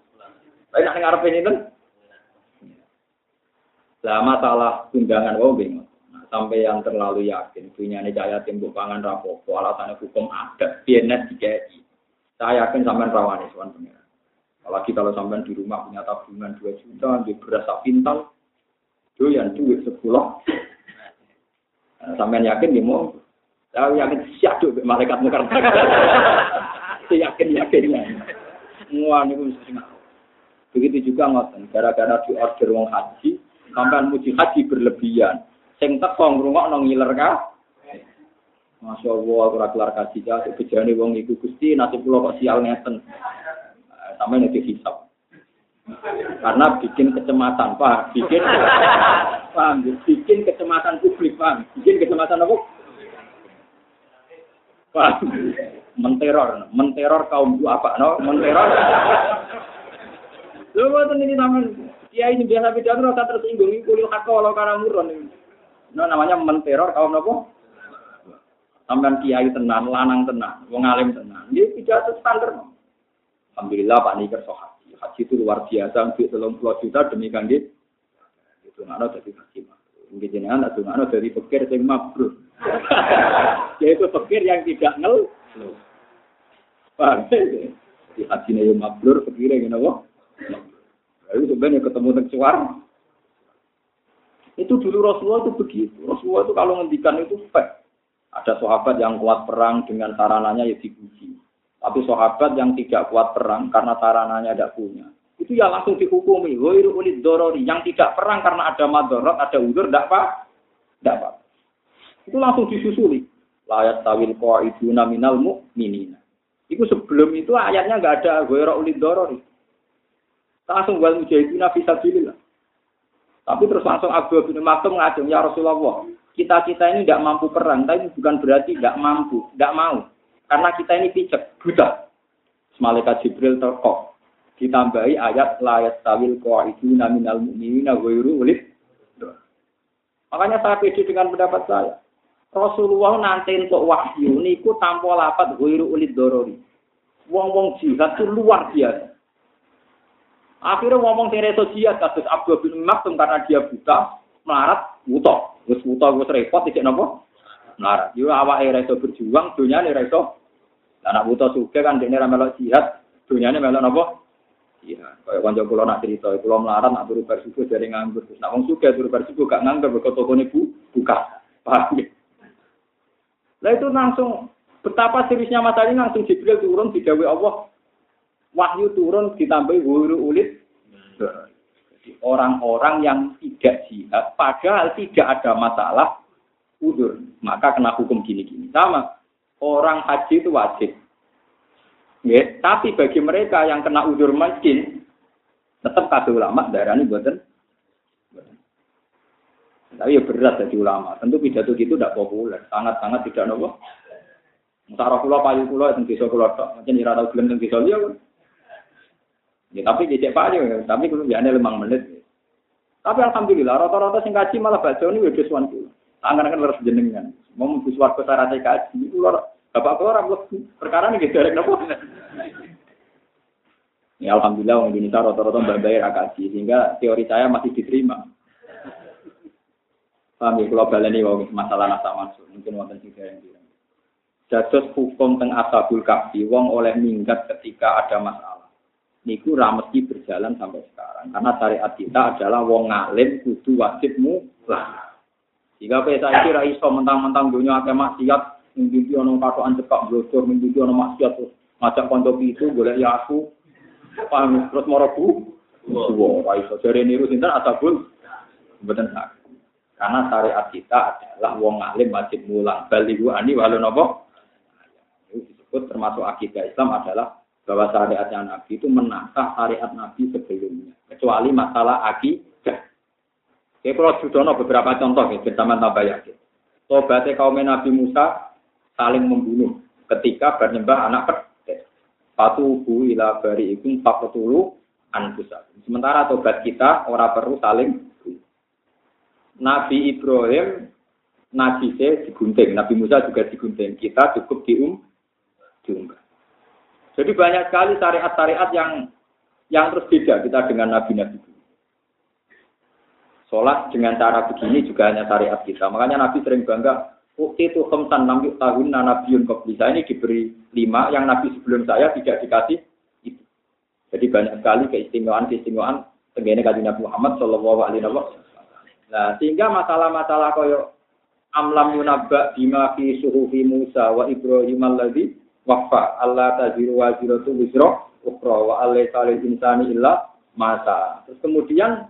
Tapi nak ngarepin itu lah masalah tunjangan wau bingung. Nah, sampai yang terlalu yakin punya nih cahaya timbuk pangan rapopo alasannya hukum ada BNS DKI. Saya yakin sampai rawani soal pengiran. Apalagi kalau sampai di rumah punya tabungan 2 juta, di beras pintal, yang duit sepuluh. Nah, sampai yakin dia mau, saya yakin siap tuh malaikat mukar. Saya yakin yakin ya. Semua nih Begitu juga ngoten, gara-gara di order wong haji, sampai muji haji berlebihan. Sing teko ngrungokno ngiler ka. Masya Allah, aku kelar kaji ya, kejadian wong iku gusti nasib pulau kok sial ngeten. Sampai nanti hisap. Karena bikin kecemasan, Pak. Bikin, paham? Bikin kecemasan publik, Pak. Bikin kecemasan apa? Pak. Menteror, menteror kaum apa, no? Menteror. Lho, boten ini taman. Kiai ini biasa bicara rasa tersinggung, ini kulil hakka walau karena murun. Nah, namanya menteror kaum apa? Sampai kiai tenan, lanang tenan, wong alim tenan. Ini tidak standar. Alhamdulillah Pak Niker so haji. Haji itu luar biasa, untuk telung puluh juta demi kanggit. Itu nggak jadi haji. Mungkin jenengan itu nggak dari pikir yang mabrur. Yaitu pikir yang tidak ngel. Paham? Di haji yang mabrur, pikir yang apa? Lalu sebenarnya ketemu dengan suar. Itu dulu Rasulullah itu begitu. Rasulullah itu kalau ngendikan itu fact. Ada sahabat yang kuat perang dengan sarananya ya dipuji. Tapi sahabat yang tidak kuat perang karena sarananya tidak punya. Itu ya langsung dihukumi. Ghairu ulid dorori. Yang tidak perang karena ada madorot, ada udur, tidak apa? Tidak apa. Itu langsung disusuli. Layat tawil qa'iduna minal mu'minina. Itu sebelum itu ayatnya nggak ada ghairu ulid dorori. Langsung wal mujahidina fisabilillah. Tapi terus langsung Abu bin Maktum ngajeng, ya Rasulullah, kita-kita ini tidak mampu perang, tapi bukan berarti tidak mampu, tidak mau. Karena kita ini picek, buta. Malaikat Jibril terkok. Ditambahi ayat layat tawil itu naminal mu'minina ghairu ulid. Makanya saya pede dengan pendapat saya. Rasulullah nanti untuk wahyu niku tanpa lapat ghairu ulid dorori. Wong-wong jihad itu luar biasa. Akhirnya ngomong sing reso jihad kasus Abdul bin Maktum karena dia buta, melarat, buta. Wis buta wis repot iki napa? Melarat. Yo awake reso berjuang, dunyane reso. Anak buta suge kan ra melok jihad, dunyane melok napa? Iya, kaya kanca kula nak cerita, kula melarat nak turu bar dari nganggur. Terus nak wong suge turu bar gak nganggur kok tokone bu buka. Paham ya? Lah itu langsung betapa seriusnya masalah ini langsung Jibril turun digawe Allah wahyu turun ditambahi wuru ulit orang-orang yang tidak jihad padahal tidak ada masalah udur maka kena hukum gini-gini sama orang haji itu wajib. Ya, tapi bagi mereka yang kena udur miskin tetap kasih ulama darah ini buatan. Tapi ya berat jadi ulama. Tentu pidato gitu tidak populer. Sangat-sangat tidak nopo. Musara kula payu kula teng desa kula tok, macam ora tau gelem teng desa liya. Ya, tapi cek payu, tapi kudu biane lemang menit. Tapi alhamdulillah rata-rata sing kaji malah baca ini wis suwan kula. Tangan kan harus jenengan. Mau mlebu swarga syarat kaji itu bapak kula ora perkara niki derek napa. Ya alhamdulillah orang Indonesia rata-rata mbak bayar kaji sehingga teori saya masih diterima. Paham ya, kalau baleni masalah nasa masuk, mungkin wonten sing yang bilang. Dados hukum teng asabul kahfi wong oleh minggat ketika ada masalah. Niku ra mesti berjalan sampai sekarang karena syariat kita adalah wong ngalim kudu wajibmu lah. Jika kowe saiki ra iso mentang-mentang dunia akeh maksiat mimpi ana katokan cekak blocor mimpi ana maksiat terus ngajak kanca itu golek ya aku paham terus moro bu Wah, ra iso jare niru sinten asabul mboten sak. Karena syariat kita adalah wong ngalim wajib mulang. Balihu ani walau nopo disebut termasuk akidah Islam adalah bahwa syariatnya Nabi itu menantang syariat Nabi sebelumnya. Kecuali masalah akidah. Oke, kalau sudah beberapa contoh ya, bersama tambah yakin. Sobatnya kaum Nabi Musa saling membunuh ketika bernyembah anak pedet. Patuhu ila bari ikum fakutulu anfusa. Sementara tobat kita orang perlu saling Nabi Ibrahim Nabi saya digunting, Nabi Musa juga digunting. Kita cukup dium, diunggah. Jadi banyak sekali syariat-syariat yang yang terus beda kita dengan nabi-nabi. Sholat dengan cara begini juga hanya syariat kita. Makanya Nabi sering bangga, Ukti itu khamsan enam tahun nabiun bisa ini diberi lima, yang Nabi sebelum saya tidak dikasih itu. Jadi banyak sekali keistimewaan-keistimewaan tenggine kaji Nabi Muhammad Shallallahu Alaihi Wasallam. Nah, sehingga masalah-masalah koyo amlam yunabba bima fi suhufi Musa wa Ibrahim alladhi wafa Allah taziru wa ziratu wisra ukra wa alai salil insani illa masa. Terus kemudian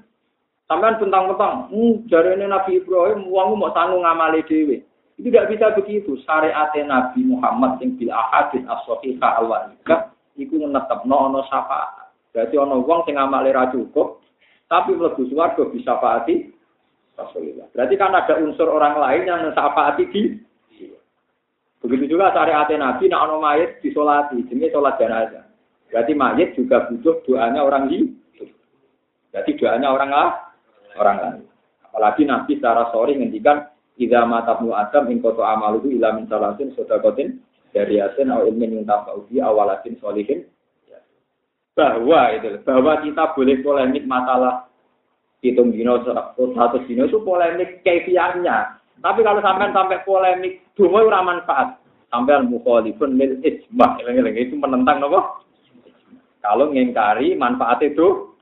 sampean tentang-tentang, hmm, jari ini Nabi Ibrahim, uangmu mau sanggup ngamali dewi. Itu tidak bisa begitu. Syariat Nabi Muhammad yang bil ahadis as-sahihah al-wahidah iku netepno ana syafaat. Berarti ana wong sing amale ra cukup tapi mlebu swarga bisa faati. Berarti kan ada unsur orang lain yang mensyafaati di Begitu juga syariat Nabi nak ono mayit disolati, jenis sholat jenazah. Berarti mayit juga butuh doanya orang hidup. Berarti doanya orang lah, orang lain. Apalagi Nabi secara sorry ngendikan Idza mata ibnu Adam in qata amaluhu ila min salatin sedekatin dariyatin au ilmin yang tafau bi awalatin solihin. Bahwa itu, bahwa kita boleh polemik masalah hitung dino satu dino itu polemik kefiahnya. Tapi kalau sampai sampai polemik dungo ora manfaat. Sampai mukhalifun lil ijma. Itu menentang nopo? Kalau ngingkari manfaat itu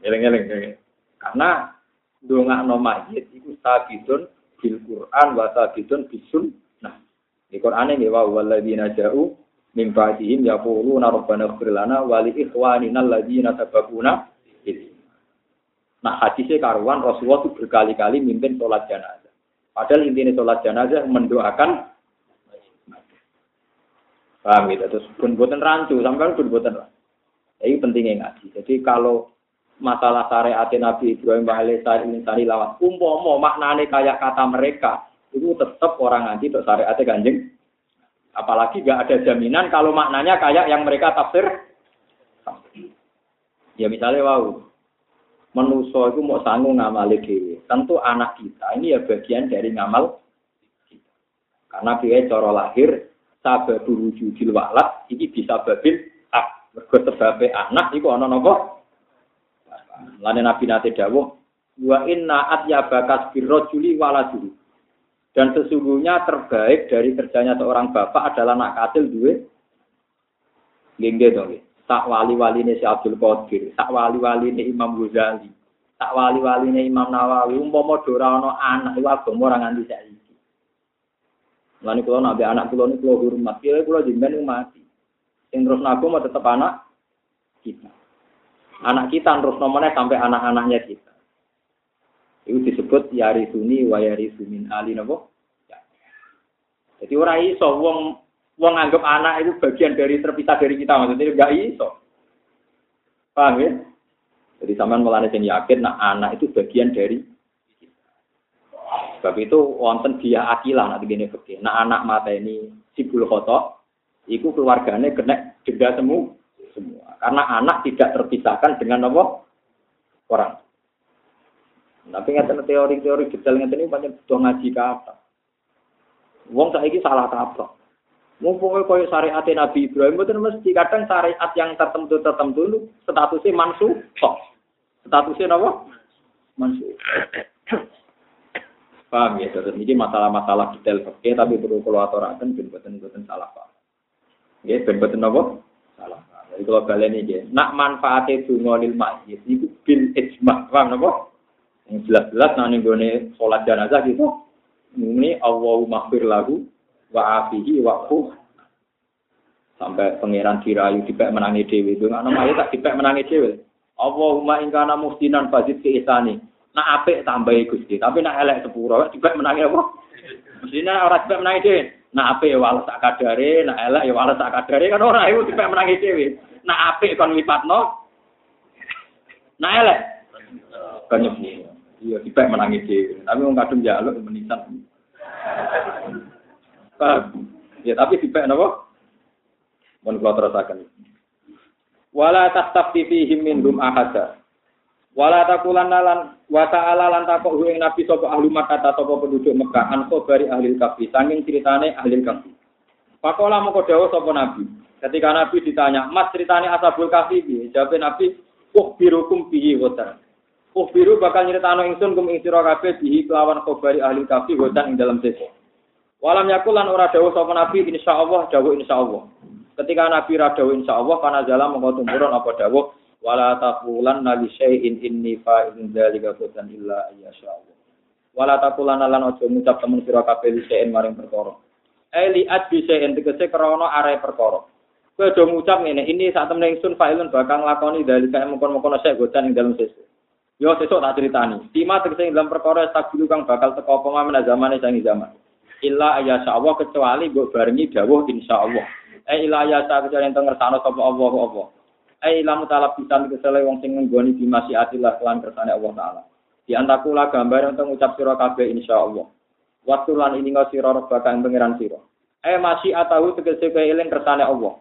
eleng-eleng. Karena dongakno mayit itu sabitun bil Quran wa sabitun bisun. Nah, di Quran ini wa walladzina ja'u min ba'dihim yaquluna rabbana ighfir lana wa li ikhwanina alladzina Nah, hadisnya karuan Rasulullah itu berkali-kali mimpin sholat jenazah. Padahal intinya sholat jenazah mendoakan Paham gitu. Terus pun buatan rancu, sampai pun buatan. Ini pentingnya ngaji. Jadi kalau masalah syariat Nabi Ibrahim alaihissalam ini tadi lawat umpomo maknane kayak kata mereka itu tetap orang ngaji untuk syariat ganjeng apalagi gak ada jaminan kalau maknanya kayak yang mereka tafsir. Ya misalnya wow menuso itu mau sanggung ngamal dewi tentu anak kita ini ya bagian dari ngamal karena dia coro lahir sabar wujudil walad ini bisa babil ah sebabnya anak itu ono nopo Lane Nabi nate dawuh, wa inna bakas birrojuli waladuhu. Dan sesungguhnya terbaik dari kerjanya seorang bapak adalah anak katil duwe. Gengge dong, tak wali-wali ini si Abdul Qadir, tak wali-wali ini Imam Ghazali, tak wali-wali ini Imam Nawawi, umpama dora ono anak itu agama orang nganti saiki. Lani kalau nabi anak kulo ini kulo hormat, kira kulo jemben mati. Yang terus nabi mau tetap anak kita. Anak kita terus nomornya sampai anak-anaknya kita. Itu disebut yari suni wa yari sumin ali nopo. Ya. Jadi orang iso wong wong anggap anak itu bagian dari terpisah dari kita maksudnya enggak iso. Paham ya? Jadi sampean mulane sing yakin nak anak itu bagian dari Sebab itu wonten dia akilah nanti gini fikih. Nah anak mata ini sibul khotok, itu keluarganya kena denda semua semua. Karena anak tidak terpisahkan dengan apa? Orang. Tapi nggak teori-teori detail nggak ini banyak butuh ngaji kata. Wong ini salah kaprah. Mumpung koyo syariat Nabi Ibrahim itu mesti kadang syariat yang tertentu tertentu itu statusnya mansuh. Statusnya apa? Mansuh. Paham ya, terus ini masalah-masalah detail oke, tapi perlu kalau aturakan ben boten salah paham. Ya, ben boten apa? Salah. Jadi kalau kalian ini, nak manfaatnya dungo lil masjid itu bil ijma, paham napa? Yang jelas-jelas nanti gue sholat jenazah gitu, ini Allahu maghfir lahu wa afihi wa sampai pangeran dirayu dipek menangi dewi. Itu nggak namanya tak dipek menangi dewi. Allahumma ingkana muhsinan fazid ke isani nak apik tambahi gusti tapi nak elek sepuro dipek menangi apa? Mestinya orang dipek menangi dewi nak apik ya walau tak kadare nak elek ya walau tak kadare kan orang itu dipek menangi dewi Nak apik kon lipatno. Nak elek. Kan Iya, dipek menangi dhewe. Tapi wong kadung njaluk menisan. Ya tapi dipek napa? Mun kula terusaken. Wala tastafti fihim minhum ahada. Wala takulan lan wa ta'ala lan takok ing nabi sapa ahli Makkah sapa penduduk Mekah an bari ahli kafi sanging ceritane ahli kafi. Pakola moko dawuh sapa nabi. Ketika Nabi ditanya, Mas ceritanya Ashabul Kahfi piye? Jawab Nabi, "Uh birukum bihi wotan." Uh biru bakal nyritano ingsun kum ing sira kabeh bihi kelawan khabari ahli kahfi wotan ing dalam sesi. Walam yakul lan ora dawuh sapa Nabi insyaallah dawuh insyaallah. Ketika Nabi ra dawuh insyaallah kana jala mengko tumurun apa dawuh wala taqulan nabi syai'in inni fa'in dzalika qatan illa ayyashallah. Wala taqulan lan aja ngucap temen sira kabeh syai'in maring perkara. Eli adbi syai'in tegese krana are perkara. Kowe do ngucap ngene, ini saat temen ingsun failun bakal nglakoni dari kae mungkon-mungkon saya godan ing dalam sesuk. Yo sesuk tak critani. Tima tegese ing dalam perkara tak kang bakal teko apa men zamane sangi zaman. illa ayasa Allah kecuali mbok barengi dawuh insyaallah eh illa ayasa kecuali ento ngersano sapa Allah apa eh ila mutalab pisan kesele wong sing nggoni di masyiatillah lan kersane Allah taala. Di antakula gambar untuk ngucap sira kabeh insyaallah. Waktu lan ini ngau sira robbaka ing pangeran sira. Eh masih atahu tegese kowe eling kersane Allah.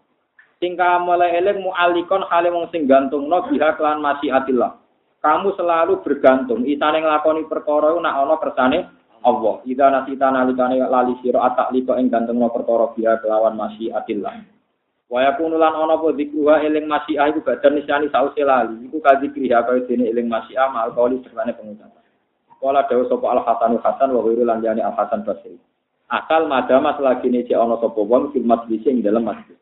Tingkah mulai eling mu'alikon hale wong sing gantungno biha kelan masyiatillah. Kamu selalu bergantung. Isane nglakoni perkara nak ana kersane Allah. Ida nasita nalikane lali sira atak liko ing gantengno perkara biha kelawan masyiatillah. Wa yakunu lan ana apa zikruha eling masyiah iku badan nisani sause lali. Iku kadzikri ha kaya dene eling masyiah mal kauli sertane pengucapan. Kala dawuh sapa Al Hasan Hasan wa ghairu lan jani Al Hasan Basri. Asal madama selagi ini ana sapa wong fil majlis ing dalam masjid.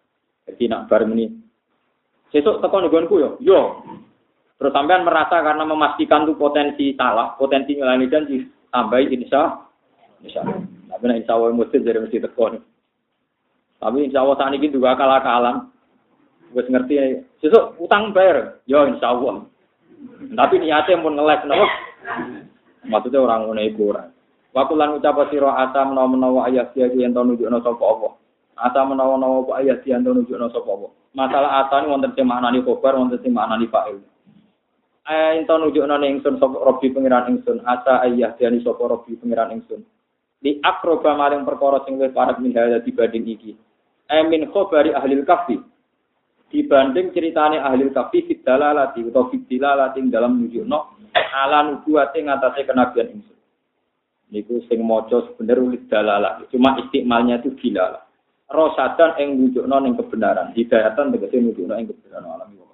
Jadi nak bar meni. Sesuk teko nggonku yo. Yo. Terus sampean merasa karena memastikan tuh potensi salah, potensi ngelani janji, tambahi insya insya tapi nah, insya Allah mesti dari mesti tekon tapi insya Allah saat ini juga kalah akalan gue ngerti sesuk utang bayar. Yo insya Allah. Tapi niatnya pun ngeles nopo maksudnya orang ngono iku ora. Waktu lan ucap sira asa menawa-menawa ayat dia yang tau nunjukno sapa apa. Asa menawa-menawa ayat dia yang tau nunjukno sapa apa. Masalah asa ini wonten sing maknani khobar, wonten sing maknani fa'il. Ento nunjukno ning ingsun sapa Rabbi pangeran ingsun asa ayah diani sapa Rabbi pangeran ingsun di akroba maring perkara sing wis parek min hada dibanding iki. Amin khabari ahli kafi dibanding ceritane ahli kafi fidalalati utawa fidalalati dalam nunjukno ala nubuwate ngatasé kenabian ingsun. Niku sing maca sebener ulit dalalah. Cuma istimalnya itu dilala rosadan ing nunjukno ning kebenaran. Hidayatan tegese nunjukno ing kebenaran. alam